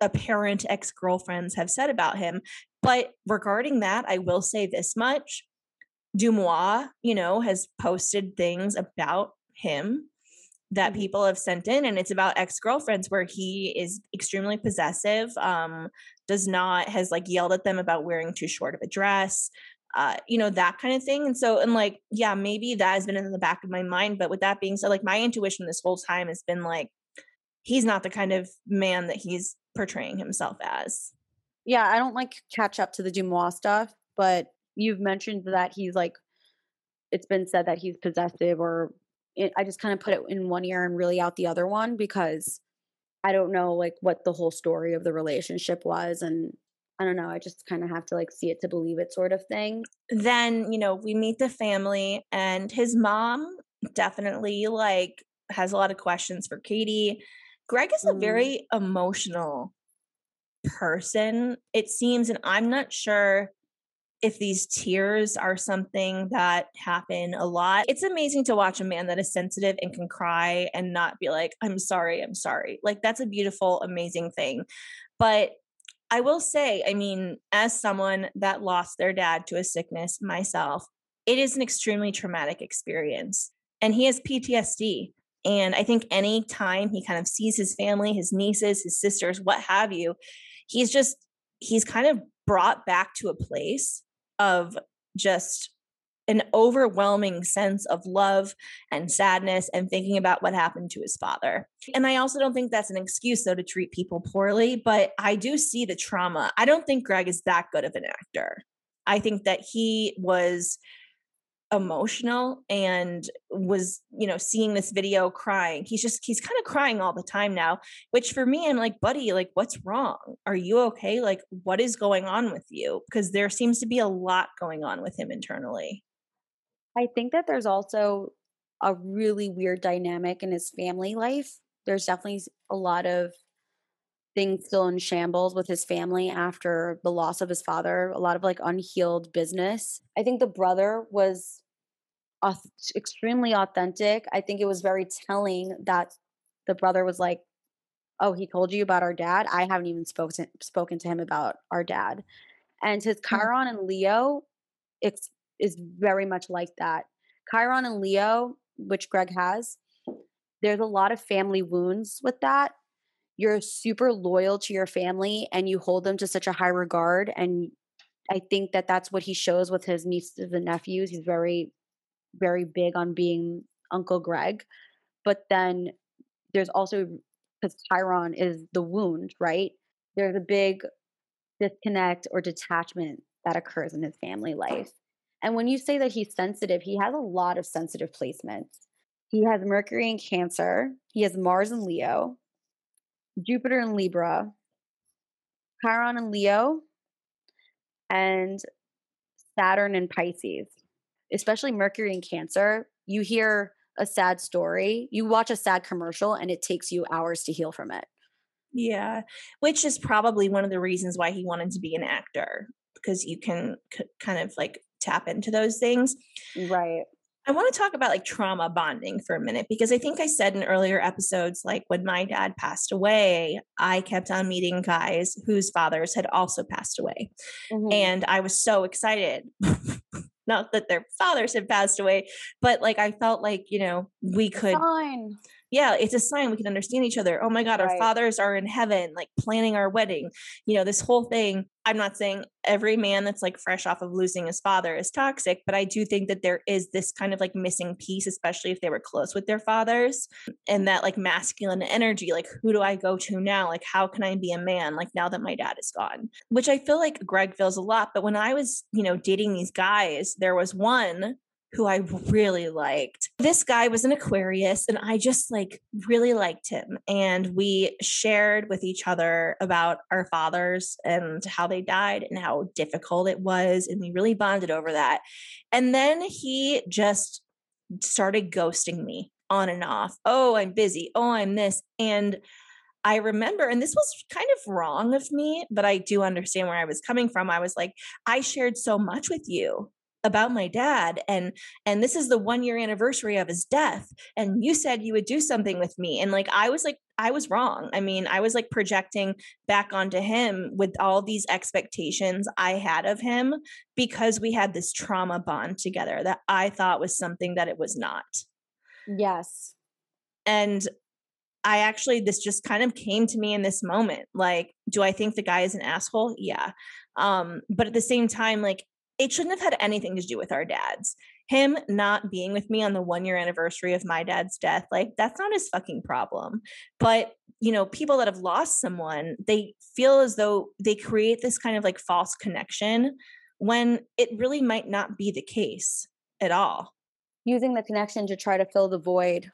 Speaker 1: apparent ex girlfriends have said about him. But regarding that, I will say this much DeuxMoi, you know, has posted things about him that mm-hmm. people have sent in and it's about ex-girlfriends where he is extremely possessive um does not has like yelled at them about wearing too short of a dress uh you know that kind of thing and so and like yeah maybe that has been in the back of my mind but with that being said like my intuition this whole time has been like he's not the kind of man that he's portraying himself as
Speaker 4: yeah i don't like catch up to the DeuxMoi stuff but you've mentioned that he's like it's been said that he's possessive or I just kind of put it in one ear and really out the other one because I don't know like what the whole story of the relationship was and I don't know, I just kind of have to like see it to believe it sort of thing.
Speaker 1: Then, you know, we meet the family and his mom definitely like has a lot of questions for Katie. Greg is a mm. very emotional person, it seems, and I'm not sure if these tears are something that happen a lot. It's amazing to watch a man that is sensitive and can cry and not be like, I'm sorry, I'm sorry. Like, that's a beautiful, amazing thing. But I will say, I mean, as someone that lost their dad to a sickness myself, it is an extremely traumatic experience. And he has PTSD. And I think any time he kind of sees his family, his nieces, his sisters, what have you, he's just, he's kind of brought back to a place of just an overwhelming sense of love and sadness and thinking about what happened to his father. And I also don't think that's an excuse, though, to treat people poorly, but I do see the trauma. I don't think Greg is that good of an actor. I think that he was emotional and was you know seeing this video crying. He's just he's kind of crying all the time now which for me i'm like buddy like what's wrong? Are you okay? Like what is going on with you? Because there seems to be a lot going on with him internally.
Speaker 4: I think that there's also a really weird dynamic in his family life. There's definitely a lot of things still in shambles with his family after the loss of his father, a lot of like unhealed business. I think the brother was extremely authentic. I think it was very telling that the brother was like, "Oh, he told you about our dad. I haven't even spoken spoken to him about our dad." And his hmm. Chiron and Leo, it's is very much like that. Chiron and Leo, which Greg has, there's a lot of family wounds with that you're super loyal to your family and you hold them to such a high regard and i think that that's what he shows with his nieces and nephews he's very very big on being uncle greg but then there's also because chiron is the wound right? There's a big disconnect or detachment that occurs in his family life and when you say that he's sensitive he has a lot of sensitive placements. He has mercury in cancer he has mars in leo Jupiter in Libra, Chiron in Leo, and Saturn in Pisces, especially Mercury in Cancer. You hear a sad story, you watch a sad commercial, and it takes you hours to heal from it.
Speaker 1: Yeah, which is probably one of the reasons why he wanted to be an actor because you can c- kind of like tap into those things.
Speaker 4: Right.
Speaker 1: I want to talk about like trauma bonding for a minute because I think I said in earlier episodes, like when my dad passed away, I kept on meeting guys whose fathers had also passed away. Mm-hmm. And I was so excited. Not that their fathers had passed away, but like I felt like, you know, we could.
Speaker 4: Fine
Speaker 1: yeah, it's a sign we can understand each other. Oh my God, right. our fathers are in heaven, like planning our wedding. You know, this whole thing. I'm not saying every man that's like fresh off of losing his father is toxic, but I do think that there is this kind of like missing piece, especially if they were close with their fathers and that like masculine energy. Like, who do I go to now? Like, how can I be a man? Like, now that my dad is gone, which I feel like Greg feels a lot. But when I was, you know, dating these guys, there was one who I really liked. This guy was an Aquarius and I just like really liked him. And we shared with each other about our fathers and how they died and how difficult it was. And we really bonded over that. And then he just started ghosting me on and off. Oh, I'm busy. Oh, I'm this. And I remember, and this was kind of wrong of me, but I do understand where I was coming from. I was like, I shared so much with you about my dad and and this is the one year anniversary of his death and you said you would do something with me and like i was like i was wrong i mean i was like projecting back onto him with all these expectations i had of him because we had this trauma bond together that i thought was something that it was not
Speaker 4: Yes.
Speaker 1: and I actually, this just kind of came to me in this moment. Like, do I think the guy is an asshole? Yeah. Um, but at the same time, like, it shouldn't have had anything to do with our dads. Him not being with me on the one year anniversary of my dad's death, like, that's not his fucking problem. But, you know, people that have lost someone, they feel as though they create this kind of like false connection when it really might not be the case at all.
Speaker 4: Using the connection to try to fill the void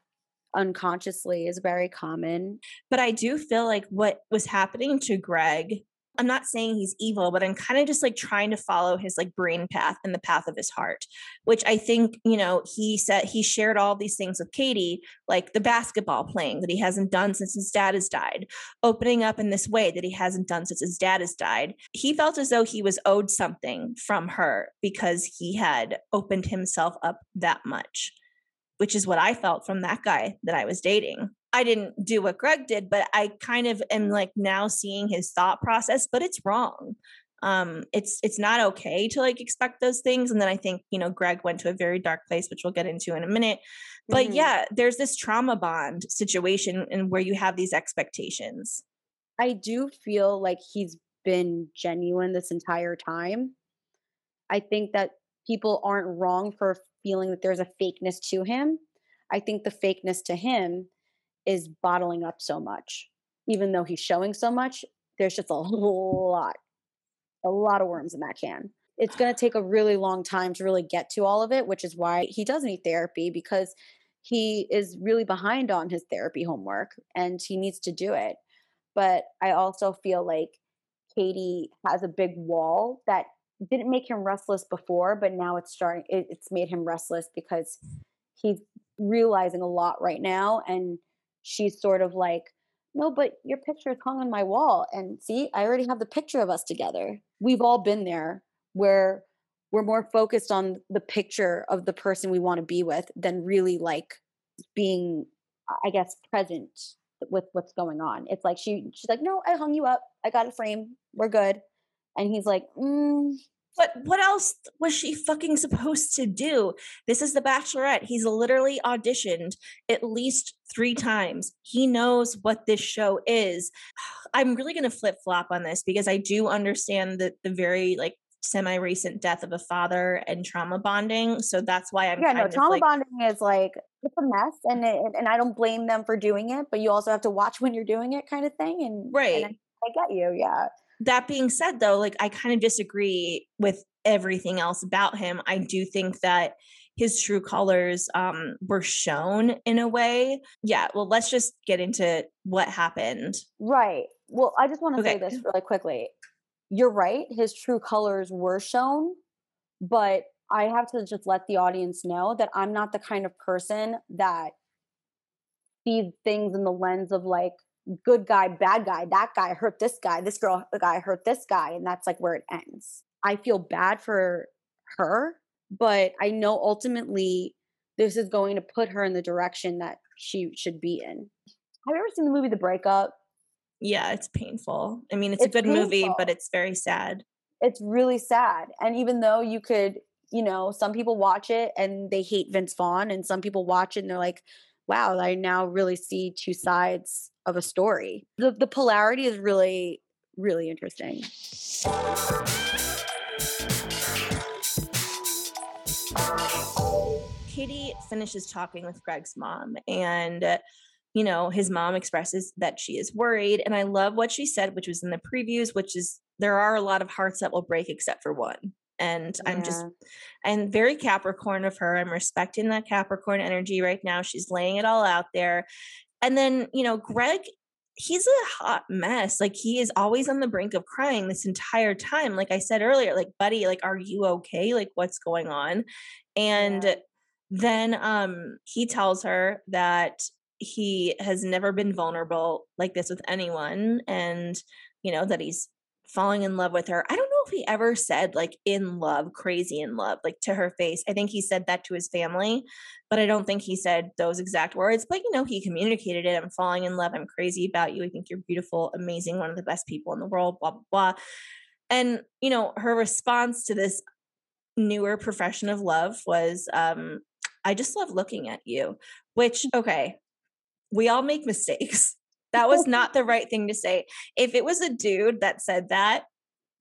Speaker 4: unconsciously is very common.
Speaker 1: but I do feel like what was happening to Greg, I'm not saying he's evil, but I'm kind of just like trying to follow his like brain path and the path of his heart, which I think, you know, he said he shared all these things with Katie, like the basketball playing that he hasn't done since his dad has died, opening up in this way that he hasn't done since his dad has died. He felt as though he was owed something from her because he had opened himself up that much which is what I felt from that guy that I was dating. I didn't do what Greg did, but I kind of am like now seeing his thought process, but it's wrong. Um, it's it's not okay to like expect those things. And then I think, you know, Greg went to a very dark place, which we'll get into in a minute. But
Speaker 4: Mhm.
Speaker 1: yeah, there's this trauma bond situation and where you have these expectations.
Speaker 4: I do feel like he's been genuine this entire time. I think that people aren't wrong for feeling that there's a fakeness to him. I think the fakeness to him is bottling up so much. Even though he's showing so much, there's just a lot, a lot of worms in that can. It's going to take a really long time to really get to all of it, which is why he does need therapy because he is really behind on his therapy homework and he needs to do it but I also feel like Katie has a big wall that didn't make him restless before, but now it's starting. It, it's made him restless because he's realizing a lot right now, and she's sort of like, "No, but your picture is hung on my wall, and see, I already have the picture of us together. We've all been there where." We're more focused on the picture of the person we want to be with than really like being, I guess, present with what's going on. It's like she she's like, no, I hung you up. I got a frame. We're good. And he's like, mm,
Speaker 1: But what else was she fucking supposed to do? This is The Bachelorette. He's literally auditioned at least three times. He knows what this show is. I'm really going to flip flop on this because I do understand that the very like semi recent death of a father and trauma bonding. So that's why I'm
Speaker 4: yeah,
Speaker 1: kind
Speaker 4: no,
Speaker 1: of
Speaker 4: trauma
Speaker 1: like,
Speaker 4: bonding is like it's a mess, and it, and I don't blame them for doing it, but you also have to watch when you're doing it, kind of thing. And
Speaker 1: Right.
Speaker 4: and I, I get you, yeah.
Speaker 1: That being said though like i kind of disagree with everything else about him i do think that his true colors um were shown in a way yeah well let's just get into what happened
Speaker 4: Right. Well, I just want to say this really quickly. You're right. His true colors were shown, but I have to just let the audience know that I'm not the kind of person that sees things in the lens of like good guy, bad guy. That guy hurt this guy. This girl, the guy hurt this guy, and that's like where it ends. I feel bad for her, but I know ultimately this is going to put her in the direction that she should be in. Have you ever seen the movie The Breakup?
Speaker 1: yeah it's painful i mean it's,
Speaker 4: It's
Speaker 1: a good movie but it's very sad
Speaker 4: it's really sad. And even though you could, you know, some people watch it and they hate Vince Vaughn, and some people watch it and they're like, wow, I now really see two sides of a story. The, the polarity is really, really interesting.
Speaker 1: Katie finishes talking with Greg's mom, and uh, you know his mom expresses that she is worried. And I love what she said, which was in the previews, which is there are a lot of hearts that will break except for one. And I'm just
Speaker 4: Yeah.
Speaker 1: and very Capricorn of her. I'm respecting that Capricorn energy right now. She's laying it all out there. And then, you know, Greg, he's a hot mess. Like he is always on the brink of crying this entire time. Like I said earlier, like, buddy, like, are you okay? Like, what's going on? And
Speaker 4: Yeah.
Speaker 1: then um he tells her that he has never been vulnerable like this with anyone and you know that he's falling in love with her. I don't know if he ever said like in love, crazy in love, like to her face. I think he said that to his family, but I don't think he said those exact words. But you know, he communicated it. I'm falling in love. I'm crazy about you. I think you're beautiful, amazing, one of the best people in the world, blah, blah, blah. And, you know, her response to this newer profession of love was, um, I just love looking at you, which, okay, we all make mistakes. That was not the right thing to say. If it was a dude that said that,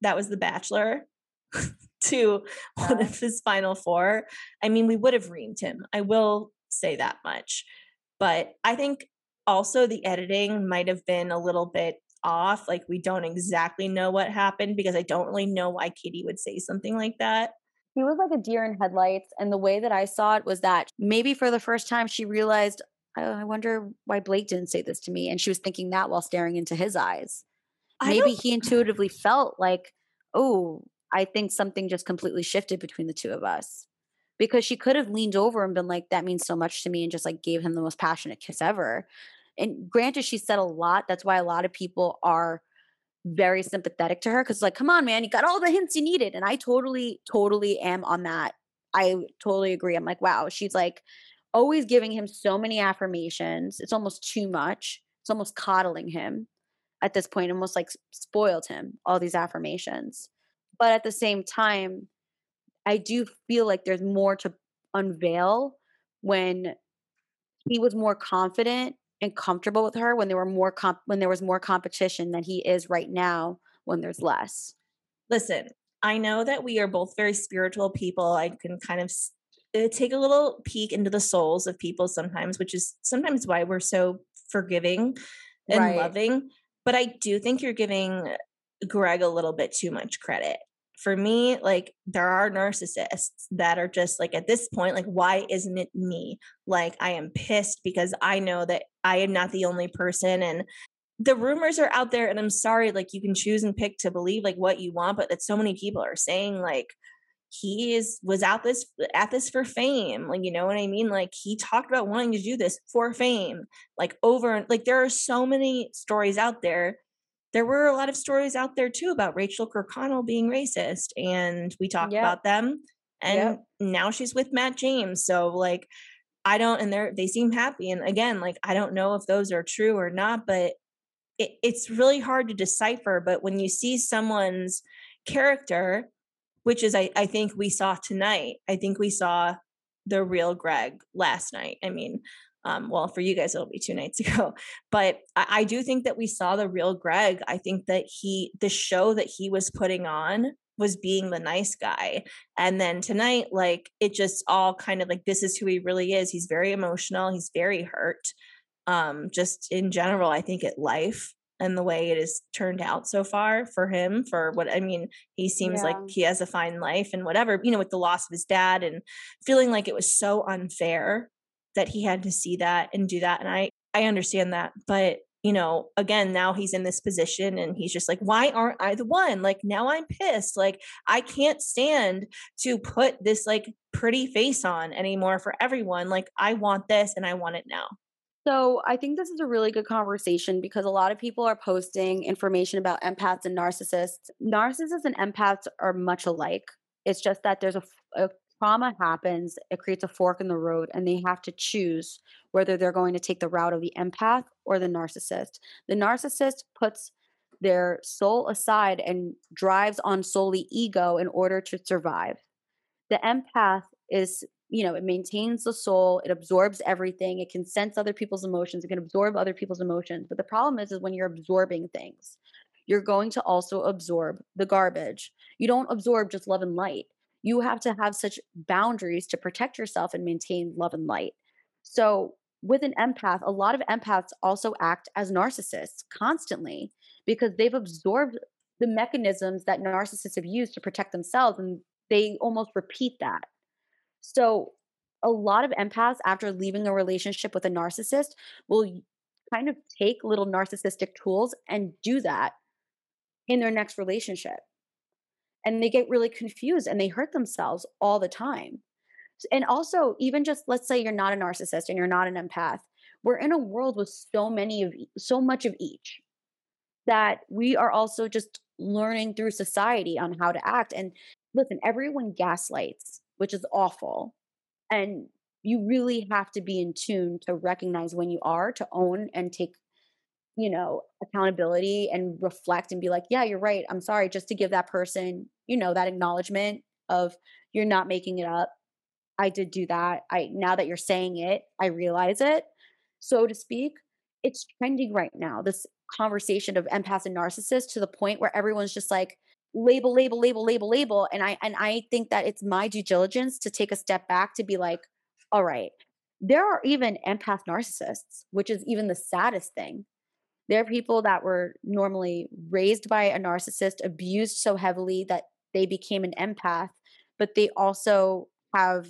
Speaker 1: that was the bachelor to one of his final four, I mean, we would have reamed him. I will say that much. But I think also the editing might have been a little bit off. Like we don't exactly know what happened because I don't really know why Katie would say something like that.
Speaker 4: He was like a deer in headlights. And the way that I saw it was that maybe for the first time she realized, I wonder why Blake didn't say this to me. And she was thinking that while staring into his eyes. Maybe he intuitively felt like, oh, I think something just completely shifted between the two of us. Because she could have leaned over and been like, that means so much to me, and just like gave him the most passionate kiss ever. And granted, she said a lot. That's why a lot of people are very sympathetic to her because, like, come on, man, you got all the hints you needed. And I totally, totally am on that. I totally agree. I'm like, wow, she's like always giving him so many affirmations. It's almost too much. It's almost coddling him at this point, almost like spoiled him, all these affirmations. But at the same time, I do feel like there's more to unveil when he was more confident and comfortable with her when there were more comp- when there was more competition than he is right now when there's less.
Speaker 1: Listen, I know that we are both very spiritual people. I can kind of Uh, take a little peek into the souls of people sometimes, which is sometimes why we're so forgiving and right. loving. But I do think you're giving Greg a little bit too much credit for me, like there are narcissists that are just like at this point, like, why isn't it me? Like, I am pissed because I know that I am not the only person. And the rumors are out there, and I'm sorry, like, you can choose and pick to believe like what you want, but that so many people are saying, like, he is was out this at this for fame like you know what i mean like he talked about wanting to do this for fame like over like there are so many stories out there there were a lot of stories out there too about Rachel Kirkconnell being racist, and we talked yep. about them. And yep. now she's with Matt James. So like, I don't, and they're they seem happy. And again, like I don't know if those are true or not, but it, it's really hard to decipher. But when you see someone's character, which is I, I think we saw tonight, I think we saw the real Greg last night. I mean, um, well, for you guys, it'll be two nights ago. But I, I do think that we saw the real Greg. I think that he, the show that he was putting on was being the nice guy. And then tonight, like it just all kind of like this is who he really is. He's very emotional. He's very hurt. Um, just in general, I think at life and the way it has turned out so far for him for what I mean, he seems yeah. like he has a fine life and whatever, you know, with the loss of his dad and feeling like it was so unfair that he had to see that and do that and i i understand that but you know again now he's in this position and he's just like why aren't i the one? Like now i'm pissed. Like i can't stand to put this like pretty face on anymore for everyone. Like i want this and i want it now
Speaker 4: so I think this is a really good conversation because a lot of people are posting information about empaths and narcissists. Narcissists and empaths are much alike. It's just that there's a, a trauma happens, it creates a fork in the road, and they have to choose whether they're going to take the route of the empath or the narcissist. The narcissist puts their soul aside and drives on solely ego in order to survive. The empath is, you know, it maintains the soul, it absorbs everything, it can sense other people's emotions, it can absorb other people's emotions. But the problem is, is when you're absorbing things, you're going to also absorb the garbage. You don't absorb just love and light you have to have such boundaries to protect yourself and maintain love and light. So, with an empath, a lot of empaths also act as narcissists constantly because they've absorbed the mechanisms that narcissists have used to protect themselves and they almost repeat that. So, a lot of empaths, after leaving a relationship with a narcissist, will kind of take little narcissistic tools and do that in their next relationship and they get really confused and they hurt themselves all the time. And also, even just let's say you're not a narcissist and you're not an empath, we're in a world with so many of so much of each. that we are also just learning through society on how to act. And listen, everyone gaslights, which is awful. And you really have to be in tune to recognize when you are, to own and take, you know, accountability and reflect and be like, yeah, you're right. I'm sorry. Just to give that person, you know, that acknowledgement of you're not making it up. I did do that. I now that you're saying it, I realize it, so to speak. It's trending right now. This conversation of empaths and narcissists to the point where everyone's just like label, label, label, label, label. And I and I think that it's my due diligence to take a step back to be like, all right, there are even empath narcissists, which is even the saddest thing. There are people that were normally raised by a narcissist, abused so heavily that they became an empath, but they also have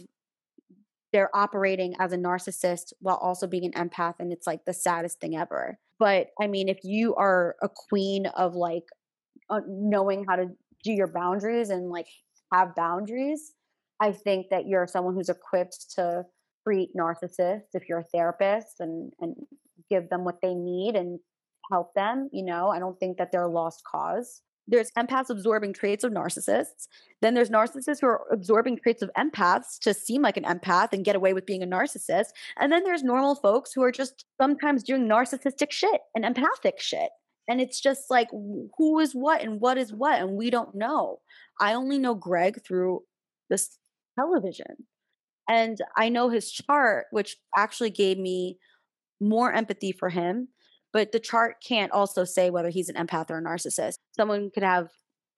Speaker 4: they're operating as a narcissist while also being an empath and it's like the saddest thing ever but i mean if you are a queen of like Uh, knowing how to do your boundaries and like have boundaries i think that you're someone who's equipped to treat narcissists if you're a therapist and and give them what they need and help them you know i don't think that they're a lost cause there's empaths absorbing traits of narcissists. Then there's narcissists who are absorbing traits of empaths to seem like an empath and get away with being a narcissist. And then there's normal folks who are just sometimes doing narcissistic shit and empathic shit. And it's just like, who is what and what is what? And we don't know. I only know Greg through this television. And I know his chart, which actually gave me more empathy for him but the chart can't also say whether he's an empath or a narcissist. Someone could have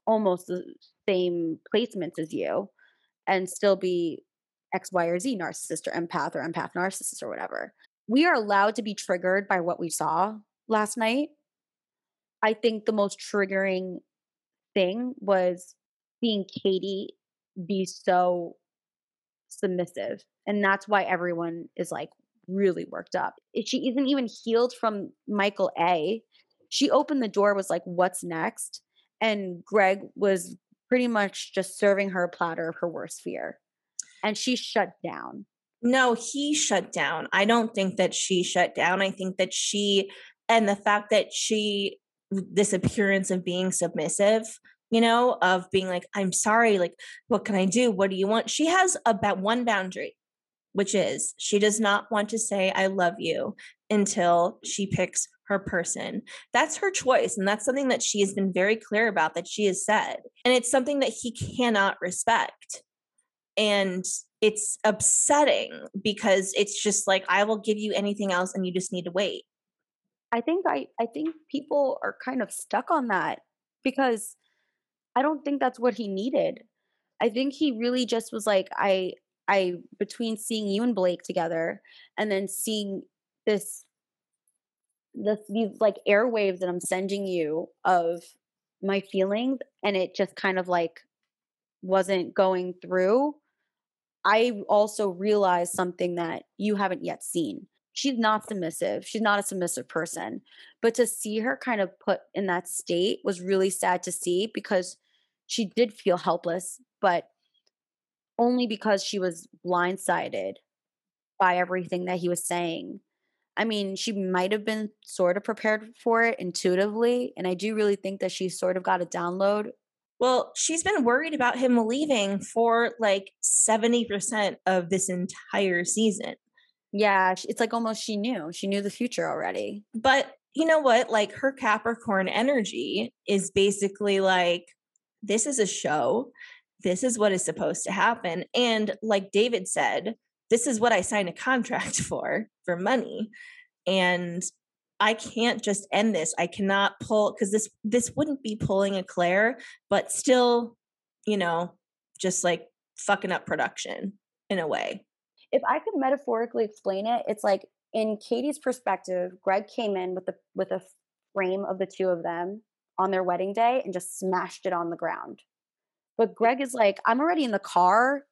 Speaker 4: almost the same placements as you and still be X, Y, or Z narcissist or empath or empath narcissist or whatever. We are allowed to be triggered by what we saw last night. I think the most triggering thing was seeing Katie be so submissive. And that's why everyone is like, really worked up. She isn't even healed from Michael A. She opened the door, was like, What's next? And Greg was pretty much just serving her a platter of her worst fear. And she shut down.
Speaker 1: No, he shut down. I don't think that she shut down. I think that she, and the fact that she, this appearance of being submissive, you know, of being like, I'm sorry, like, what can I do? What do you want? She has about one boundary which is she does not want to say, I love you until she picks her person. That's her choice. And that's something that she has been very clear about that she has said. And it's something that he cannot respect. And it's upsetting because it's just like, I will give you anything else and you just need to wait.
Speaker 4: I think I, I think people are kind of stuck on that because I don't think that's what he needed. I think he really just was like, I I between seeing you and Blake together and then seeing this this these like airwaves that I'm sending you of my feelings and it just kind of like wasn't going through I also realized something that you haven't yet seen. She's not submissive. She's not a submissive person. But to see her kind of put in that state was really sad to see because she did feel helpless, but only because she was blindsided by everything that he was saying. I mean, she might have been sort of prepared for it intuitively. And I do really think that she sort of got a download.
Speaker 1: Well, she's been worried about him leaving for like 70% of this entire season.
Speaker 4: Yeah, it's like almost she knew. She knew the future already.
Speaker 1: But you know what? Like her Capricorn energy is basically like, this is a show this is what is supposed to happen. And like David said, this is what I signed a contract for, for money. And I can't just end this. I cannot pull because this this wouldn't be pulling a Clare, but still, you know, just like fucking up production in a way.
Speaker 4: If I could metaphorically explain it, it's like in Katie's perspective, Greg came in with the with a frame of the two of them on their wedding day and just smashed it on the ground. But Greg is like, I'm already in the car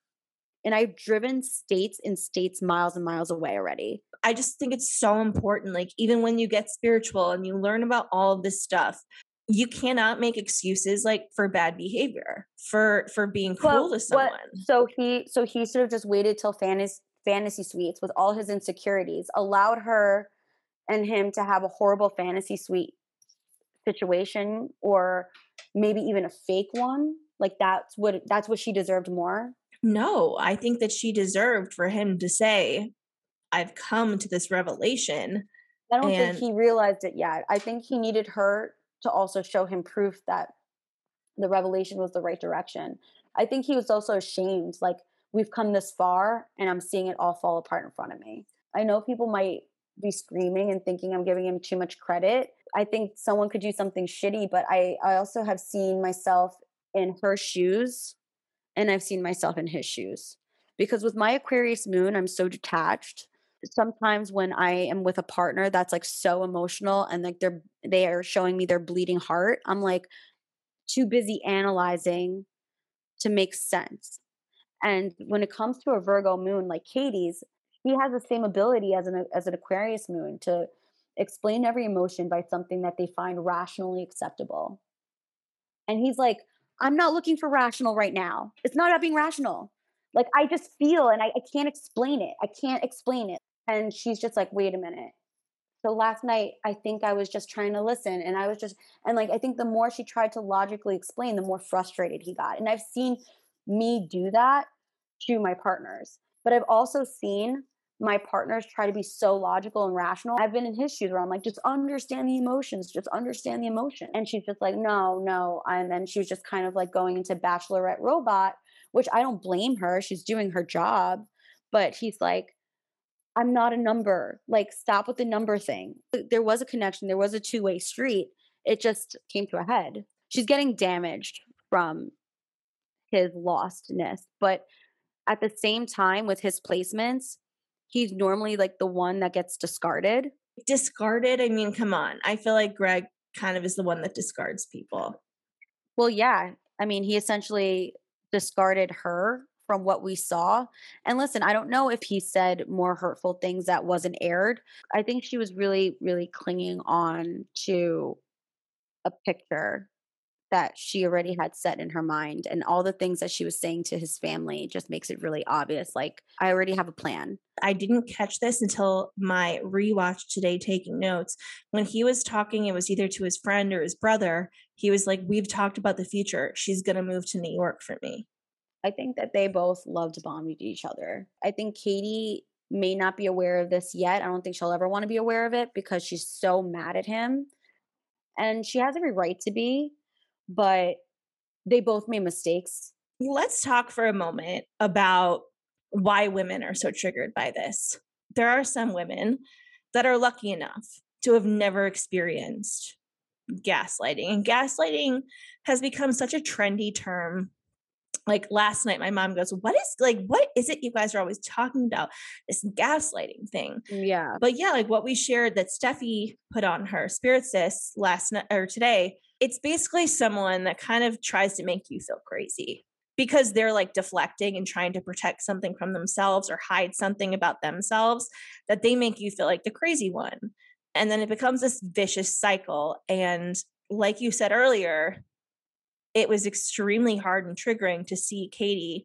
Speaker 4: and I've driven states and states miles and miles away already.
Speaker 1: I just think it's so important. Like, even when you get spiritual and you learn about all of this stuff, you cannot make excuses like for bad behavior, for for being cruel well, to someone.
Speaker 4: What, so he so he sort of just waited till fantasy fantasy suites with all his insecurities, allowed her and him to have a horrible fantasy suite situation or maybe even a fake one? Like that's what that's what she deserved more?
Speaker 1: No i think that she deserved for him to say i've come to this revelation
Speaker 4: i don't and- think he realized it yet. I think he needed her to also show him proof that the revelation was the right direction. I think he was also ashamed like we've come this far and i'm seeing it all fall apart in front of me i know people might be screaming and thinking i'm giving him too much credit I think someone could do something shitty, but I, I also have seen myself in her shoes and I've seen myself in his shoes. Because with my Aquarius moon, I'm so detached. Sometimes when I am with a partner that's like so emotional and like they're they are showing me their bleeding heart, I'm like too busy analyzing to make sense. And when it comes to a Virgo moon like Katie's, he has the same ability as an as an Aquarius moon to explain every emotion by something that they find rationally acceptable. And he's like, I'm not looking for rational right now. It's not about being rational. Like I just feel and I, I can't explain it. I can't explain it. And she's just like, wait a minute. So last night, I think I was just trying to listen. And I was just, and like, I think the more she tried to logically explain, the more frustrated he got. And I've seen me do that to my partners. But I've also seen my partners try to be so logical and rational. I've been in his shoes where I'm like, just understand the emotions, just understand the emotion. And she's just like, no, no. And then she was just kind of like going into bachelorette robot, which I don't blame her. She's doing her job. But he's like, I'm not a number. Like, stop with the number thing. There was a connection, there was a two way street. It just came to a head. She's getting damaged from his lostness. But at the same time, with his placements, he's normally like the one that gets discarded.
Speaker 1: Discarded? I mean, come on. I feel like Greg kind of is the one that discards people.
Speaker 4: Well, yeah. I mean, he essentially discarded her from what we saw. And listen, I don't know if he said more hurtful things that wasn't aired. I think she was really, really clinging on to a picture that she already had set in her mind. And all the things that she was saying to his family just makes it really obvious. Like, I already have a plan.
Speaker 1: I didn't catch this until my rewatch today, taking notes. When he was talking, it was either to his friend or his brother. He was like, We've talked about the future. She's going to move to New York for me.
Speaker 4: I think that they both loved bonding to each other. I think Katie may not be aware of this yet. I don't think she'll ever want to be aware of it because she's so mad at him. And she has every right to be but they both made mistakes.
Speaker 1: Let's talk for a moment about why women are so triggered by this. There are some women that are lucky enough to have never experienced gaslighting. And gaslighting has become such a trendy term. Like last night, my mom goes, What is like, what is it you guys are always talking about? This gaslighting thing.
Speaker 4: Yeah.
Speaker 1: But yeah, like what we shared that Steffi put on her Spirit Sis last night or today it's basically someone that kind of tries to make you feel crazy because they're like deflecting and trying to protect something from themselves or hide something about themselves that they make you feel like the crazy one. And then it becomes this vicious cycle. And like you said earlier, it was extremely hard and triggering to see Katie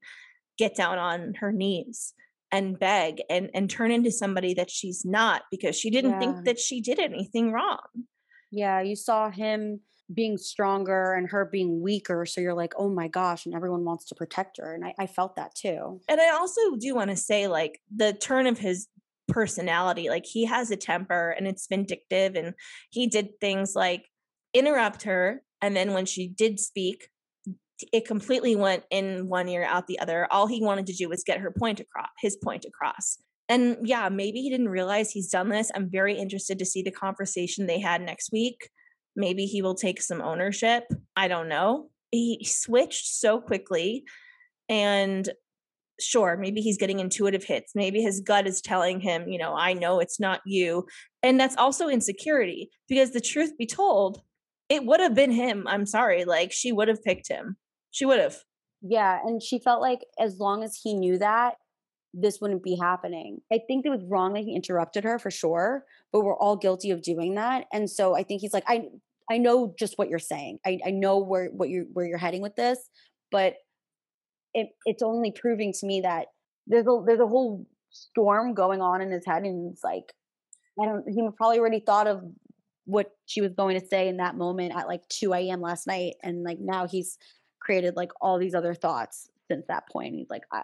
Speaker 1: get down on her knees and beg and and turn into somebody that she's not because she didn't yeah. think that she did anything wrong.
Speaker 4: Yeah, you saw him being stronger and her being weaker. So you're like, oh my gosh, and everyone wants to protect her. And I, I felt that too.
Speaker 1: And I also do want to say, like, the turn of his personality, like, he has a temper and it's vindictive. And he did things like interrupt her. And then when she did speak, it completely went in one ear out the other. All he wanted to do was get her point across, his point across. And yeah, maybe he didn't realize he's done this. I'm very interested to see the conversation they had next week Maybe he will take some ownership. I don't know. He switched so quickly. And sure, maybe he's getting intuitive hits. Maybe his gut is telling him, you know, I know it's not you. And that's also insecurity because the truth be told, it would have been him. I'm sorry. Like she would have picked him. She would have.
Speaker 4: Yeah. And she felt like as long as he knew that, this wouldn't be happening. I think it was wrong that he interrupted her for sure, but we're all guilty of doing that. And so I think he's like, I I know just what you're saying. I, I know where what you're where you're heading with this, but it it's only proving to me that there's a there's a whole storm going on in his head, and it's like I don't. He probably already thought of what she was going to say in that moment at like 2 a.m. last night. And like now he's created like all these other thoughts since that point. He's like, I,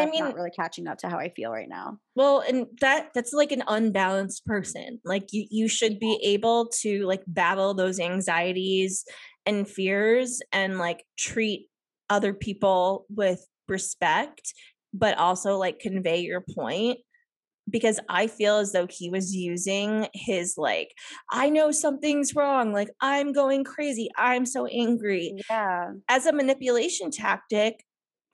Speaker 1: I mean-
Speaker 4: not really catching up to how I feel right now.
Speaker 1: Well, and that that's like an unbalanced person. Like you you should be able to like battle those anxieties and fears and like treat other people with respect, but also like convey your point. Because I feel as though he was using his like, I know something's wrong. Like, I'm going crazy. I'm so angry
Speaker 4: Yeah.
Speaker 1: as a manipulation tactic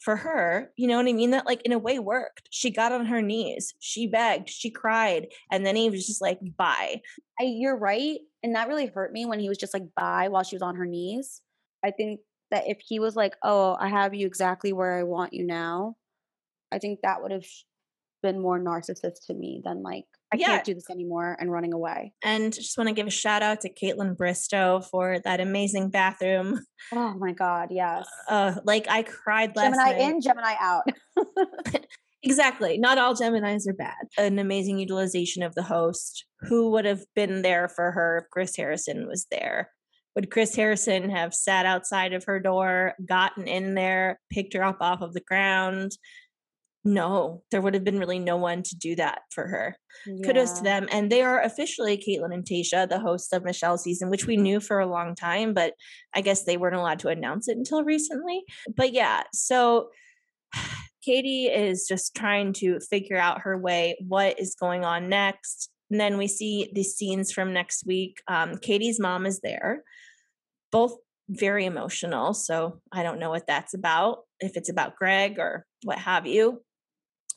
Speaker 1: for her, you know what I mean? That like in a way worked. She got on her knees, she begged, she cried, and then he was just like, bye.
Speaker 4: I, you're right. And that really hurt me when he was just like, bye, while she was on her knees. I think that if he was like, oh, I have you exactly where I want you now, I think that would have been more narcissist to me than like, I
Speaker 1: Yeah.
Speaker 4: can't do this anymore and running away.
Speaker 1: And just want to give a shout out to Kaitlyn Bristowe for that amazing bathroom.
Speaker 4: Oh my God. Yes.
Speaker 1: Uh, like I cried last
Speaker 4: Gemini
Speaker 1: night.
Speaker 4: in, Gemini out.
Speaker 1: Exactly. Not all Geminis are bad. An amazing utilization of the host. Who would have been there for her if Chris Harrison was there? Would Chris Harrison have sat outside of her door, gotten in there, picked her up off of the ground? No, there would have been really no one to do that for her. Kudos to them. And they are officially Kaitlyn and Tayshia, the hosts of Michelle's season, which we knew for a long time, but I guess they weren't allowed to announce it until recently. But yeah, so Katie is just trying to figure out her way, what is going on next. And then we see the scenes from next week. Um, Katie's mom is there, both very emotional. So I don't know what that's about, if it's about Greg or what have you.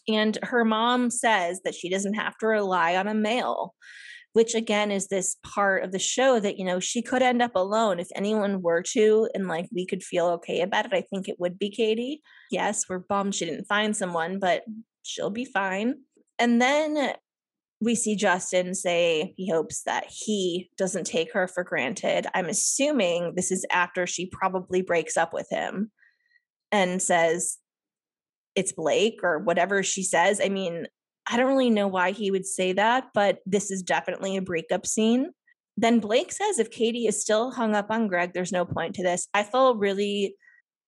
Speaker 1: And her mom says that she doesn't have to rely on a male, which again is this part of the show that, you know, she could end up alone if anyone were to, and like we could feel okay about it. I think it would be Katie. Yes, we're bummed she didn't find someone, but she'll be fine. And then we see Justin say he hopes that he doesn't take her for granted. I'm assuming this is after she probably breaks up with him and says it's Blake or whatever she says. I mean, I don't really know why he would say that, but this is definitely a breakup scene. Then Blake says if Katie is still hung up on Greg, there's no point to this. I felt really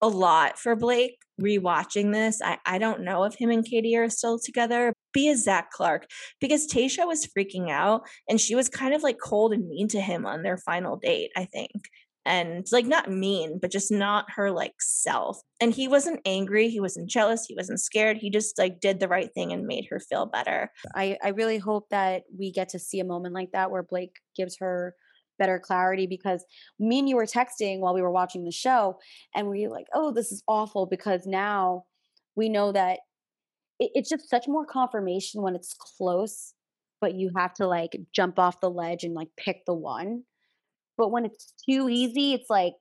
Speaker 1: a lot for Blake rewatching this. I, I don't know if him and Katie are still together. Be a Zac Clark because Tayshia was freaking out and she was kind of like cold and mean to him on their final date, I think. And like not mean, but just not her like self. And he wasn't angry, he wasn't jealous, he wasn't scared. He just like did the right thing and made her feel better.
Speaker 4: I, I really hope that we get to see a moment like that where Blake gives her better clarity because me and you were texting while we were watching the show and we were like, oh, this is awful because now we know that it, it's just such more confirmation when it's close, but you have to like jump off the ledge and like pick the one. But when it's too easy, it's like,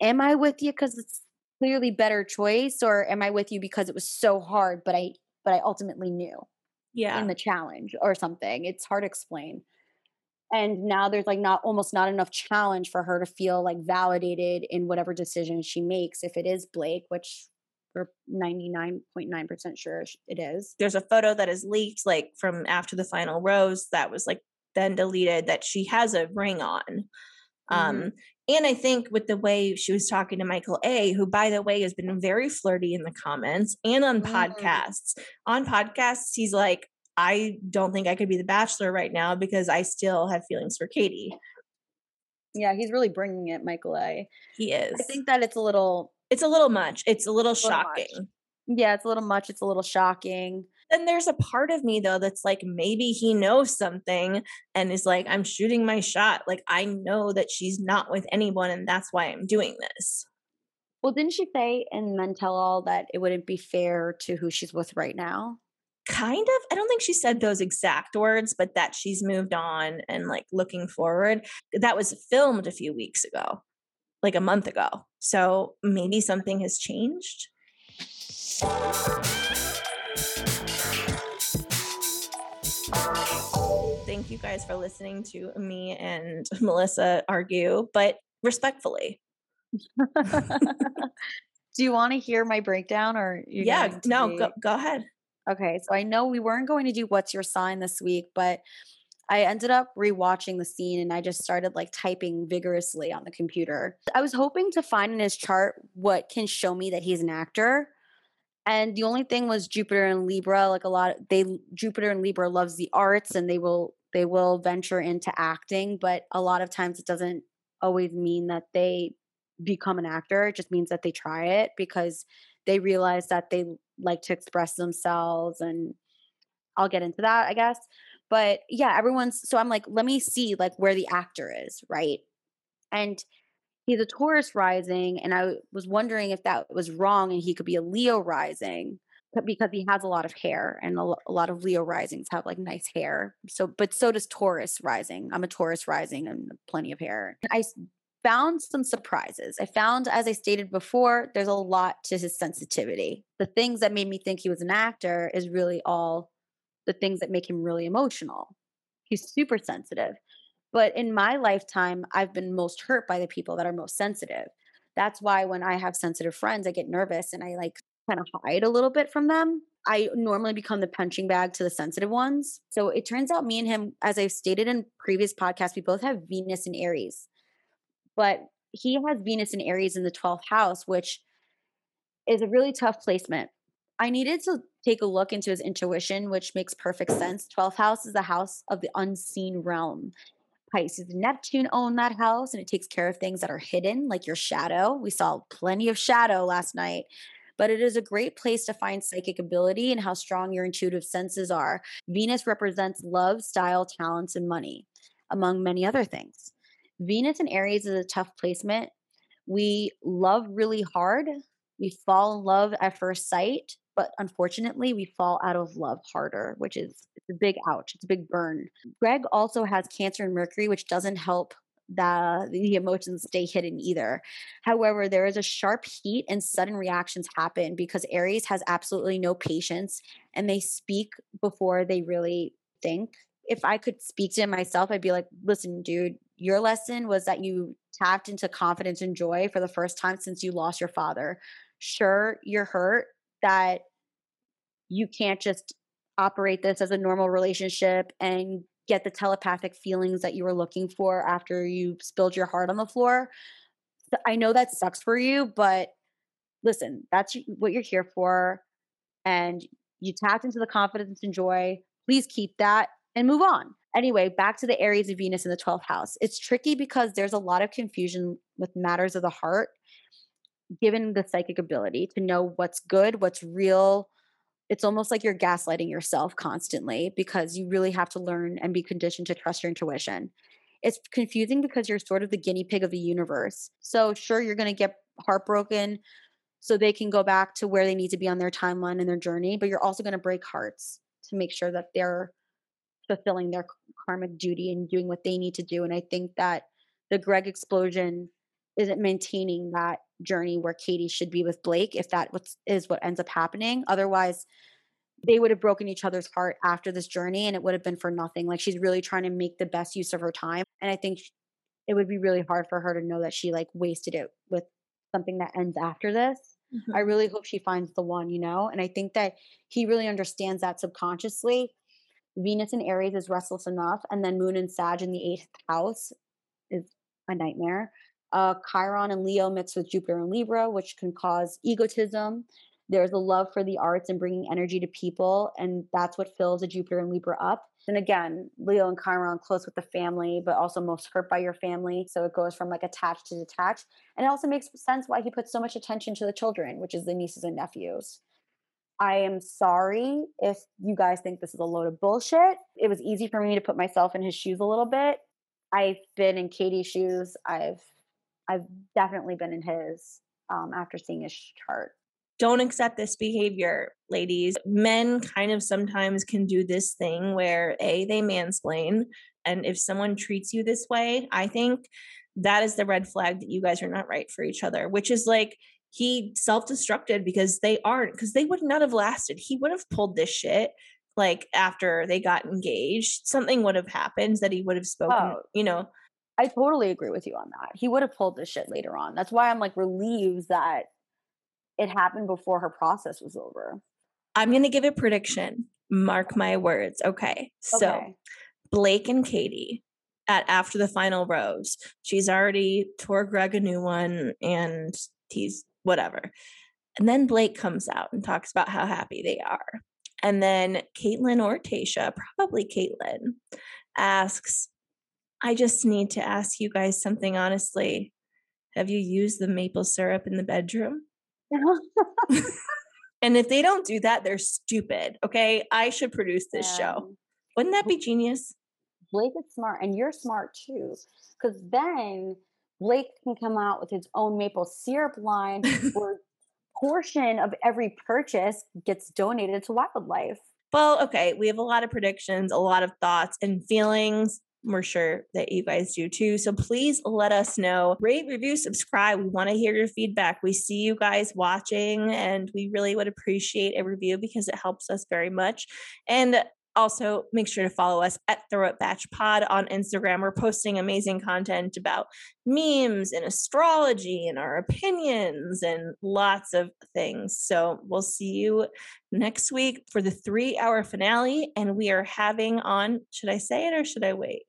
Speaker 4: am I with you because it's clearly better choice or am I with you because it was so hard, but I but I ultimately knew
Speaker 1: Yeah.
Speaker 4: in the challenge or something. It's hard to explain. And now there's like not almost not enough challenge for her to feel like validated in whatever decision she makes. If it is Blake, which we're 99.9% sure it is.
Speaker 1: There's a photo that is leaked like from after the final rose that was like then deleted that she has a ring on. Um, and I think with the way she was talking to Michael A, who by the way has been very flirty in the comments and on
Speaker 4: Mm.
Speaker 1: podcasts. On podcasts, he's like, I don't think I could be the bachelor right now because I still have feelings for Katie.
Speaker 4: Yeah, he's really bringing it, Michael A.
Speaker 1: He is.
Speaker 4: I think that it's a little,
Speaker 1: it's a little much. It's a little
Speaker 4: Little much.
Speaker 1: shocking.
Speaker 4: yeah, it's a little much. It's a little shocking.
Speaker 1: Then there's a part of me though that's like maybe he knows something and is like, I'm shooting my shot. Like I know that she's not with anyone and that's why I'm doing this.
Speaker 4: Well, didn't she say in Men Tell All that it wouldn't be fair to who she's with right now?
Speaker 1: kind of i don't think she said those exact words but that she's moved on and like looking forward that was filmed a few weeks ago like a month ago so maybe something has changed thank you guys for listening to me and melissa argue but respectfully
Speaker 4: Do you want to hear my breakdown or
Speaker 1: yeah no
Speaker 4: be-
Speaker 1: go, go ahead
Speaker 4: Okay, so I know we weren't going to do what's your sign this week, but I ended up rewatching the scene and I just started like typing vigorously on the computer. I was hoping to find in his chart what can show me that he's an actor. And the only thing was Jupiter and Libra, like a lot they Jupiter and Libra loves the arts and they will they will venture into acting, but a lot of times it doesn't always mean that they become an actor. It just means that they try it because they realize that they like to express themselves and I'll get into that, I guess. But yeah, everyone's so I'm like, let me see like where the actor is, right? And he's a Taurus rising, and I was wondering if that was wrong and he could be a Leo rising because he has a lot of hair and a, lot of Leo risings have like nice hair. So, but so does Taurus rising. I'm a Taurus rising and plenty of hair. I found some surprises. I found, as I stated before, there's a lot to his sensitivity. The things that made me think he was an actor is really all the things that make him really emotional. He's super sensitive. But in my lifetime, I've been most hurt by the people that are most sensitive. That's why when I have sensitive friends, I get nervous and I like kind of hide a little bit from them. I normally become the punching bag to the sensitive ones. So it turns out me and him, as I've stated in previous podcasts, we both have Venus and Aries. But he has Venus and Aries in the 12th house, which is a really tough placement. I needed to take a look into his intuition, which makes perfect sense. 12th house is the house of the unseen realm. Pisces and Neptune own that house, and it takes care of things that are hidden, like your shadow. We saw plenty of shadow last night, but it is a great place to find psychic ability and how strong your intuitive senses are. Venus represents love, style, talents, and money, among many other things. Venus in Aries is a tough placement. We love really hard. We fall in love at first sight, but unfortunately, we fall out of love harder, which is a big ouch. It's a big burn. Greg also has Cancer and Mercury, which doesn't help the the emotions stay hidden either. However, there is a sharp heat and sudden reactions happen because Aries has absolutely no patience and they speak before they really think. If I could speak to myself, I'd be like, "Listen, dude, your lesson was that you tapped into confidence and joy for the first time since you lost your father. Sure, you're hurt that you can't just operate this as a normal relationship and get the telepathic feelings that you were looking for after you spilled your heart on the floor. I know that sucks for you, but listen, that's what you're here for. And you tapped into the confidence and joy. Please keep that and move on. Anyway, back to the Aries of Venus in the 12th house. It's tricky because there's a lot of confusion with matters of the heart, given the psychic ability to know what's good, what's real, it's almost like you're gaslighting yourself constantly because you really have to learn and be conditioned to trust your intuition. It's confusing because you're sort of the guinea pig of the universe. So, sure, you're going to get heartbroken so they can go back to where they need to be on their timeline and their journey, but you're also going to break hearts to make sure that they're fulfilling their karmic duty and doing what they need to do. And I think that the Greg explosion isn't maintaining that journey where Katie should be with Blake if that is what ends up happening. Otherwise, they would have broken each other's heart after this journey and it would have been for nothing. Like she's really trying to make the best use of her time. And I think it would be really hard for her to know that she like wasted it with something that ends after this. Mm-hmm. I really hope she finds the one, you know? And I think that he really understands that subconsciously. Venus in Aries is restless enough, and then Moon and Sag in the eighth house is a nightmare uh, Chiron and Leo mixed with Jupiter and Libra, which can cause egotism. There's a love for the arts and bringing energy to people, and that's what fills a Jupiter and Libra up. And again, Leo and Chiron close with the family, but also most hurt by your family. So it goes from like attached to detached. And it also makes sense why he puts so much attention to the children, which is the nieces and nephews. I am sorry if you guys think this is a load of bullshit. It was easy for me to put myself in his shoes a little bit. I've been in Katie's shoes. I've I've definitely been in his um, after seeing his chart.
Speaker 1: Don't accept this behavior, ladies. Men kind of sometimes can do this thing where A, they mansplain. And if someone treats you this way, I think that is the red flag that you guys are not right for each other, which is like he self destructed because they aren't, because they would not have lasted. He would have pulled this shit like after they got engaged. Something would have happened that he would have spoken, oh. you know
Speaker 4: I totally agree with you on that. He would have pulled this shit later on. That's why I'm like relieved that it happened before her process was over.
Speaker 1: I'm going to give a prediction. Mark my words. Okay. So Blake and Katie at after the final rose. She's already tore Greg a new one and he's whatever. And then Blake comes out and talks about how happy they are. And then Kaitlyn or Tayshia, probably Kaitlyn, asks, I just need to ask you guys something honestly. Have you used the maple syrup in the bedroom? and if they don't do that, they're stupid. Okay. I should produce this show. Wouldn't that be genius?
Speaker 4: Blake is smart and you're smart too. Because then Blake can come out with his own maple syrup line where portion of every purchase gets donated to wildlife.
Speaker 1: Well, okay, we have a lot of predictions, a lot of thoughts and feelings. We're sure that you guys do too. So please let us know. Rate, review, subscribe. We want to hear your feedback. We see you guys watching and we really would appreciate a review because it helps us very much. And also make sure to follow us at Throw It Batch Pod on Instagram. We're posting amazing content about memes and astrology and our opinions and lots of things. So we'll see you next week for the three hour finale. And we are having on, should I say it or should I wait?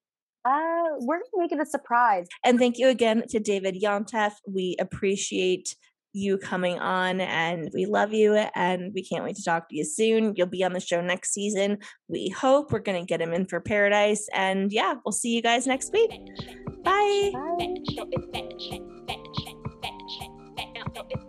Speaker 4: Uh, we're gonna make it a surprise.
Speaker 1: And thank you again to David Yontef. We appreciate you coming on and we love you and we can't wait to talk to you soon. You'll be on the show next season. We hope we're going to get him in for paradise and yeah, we'll see you guys next week. Bye. Bye.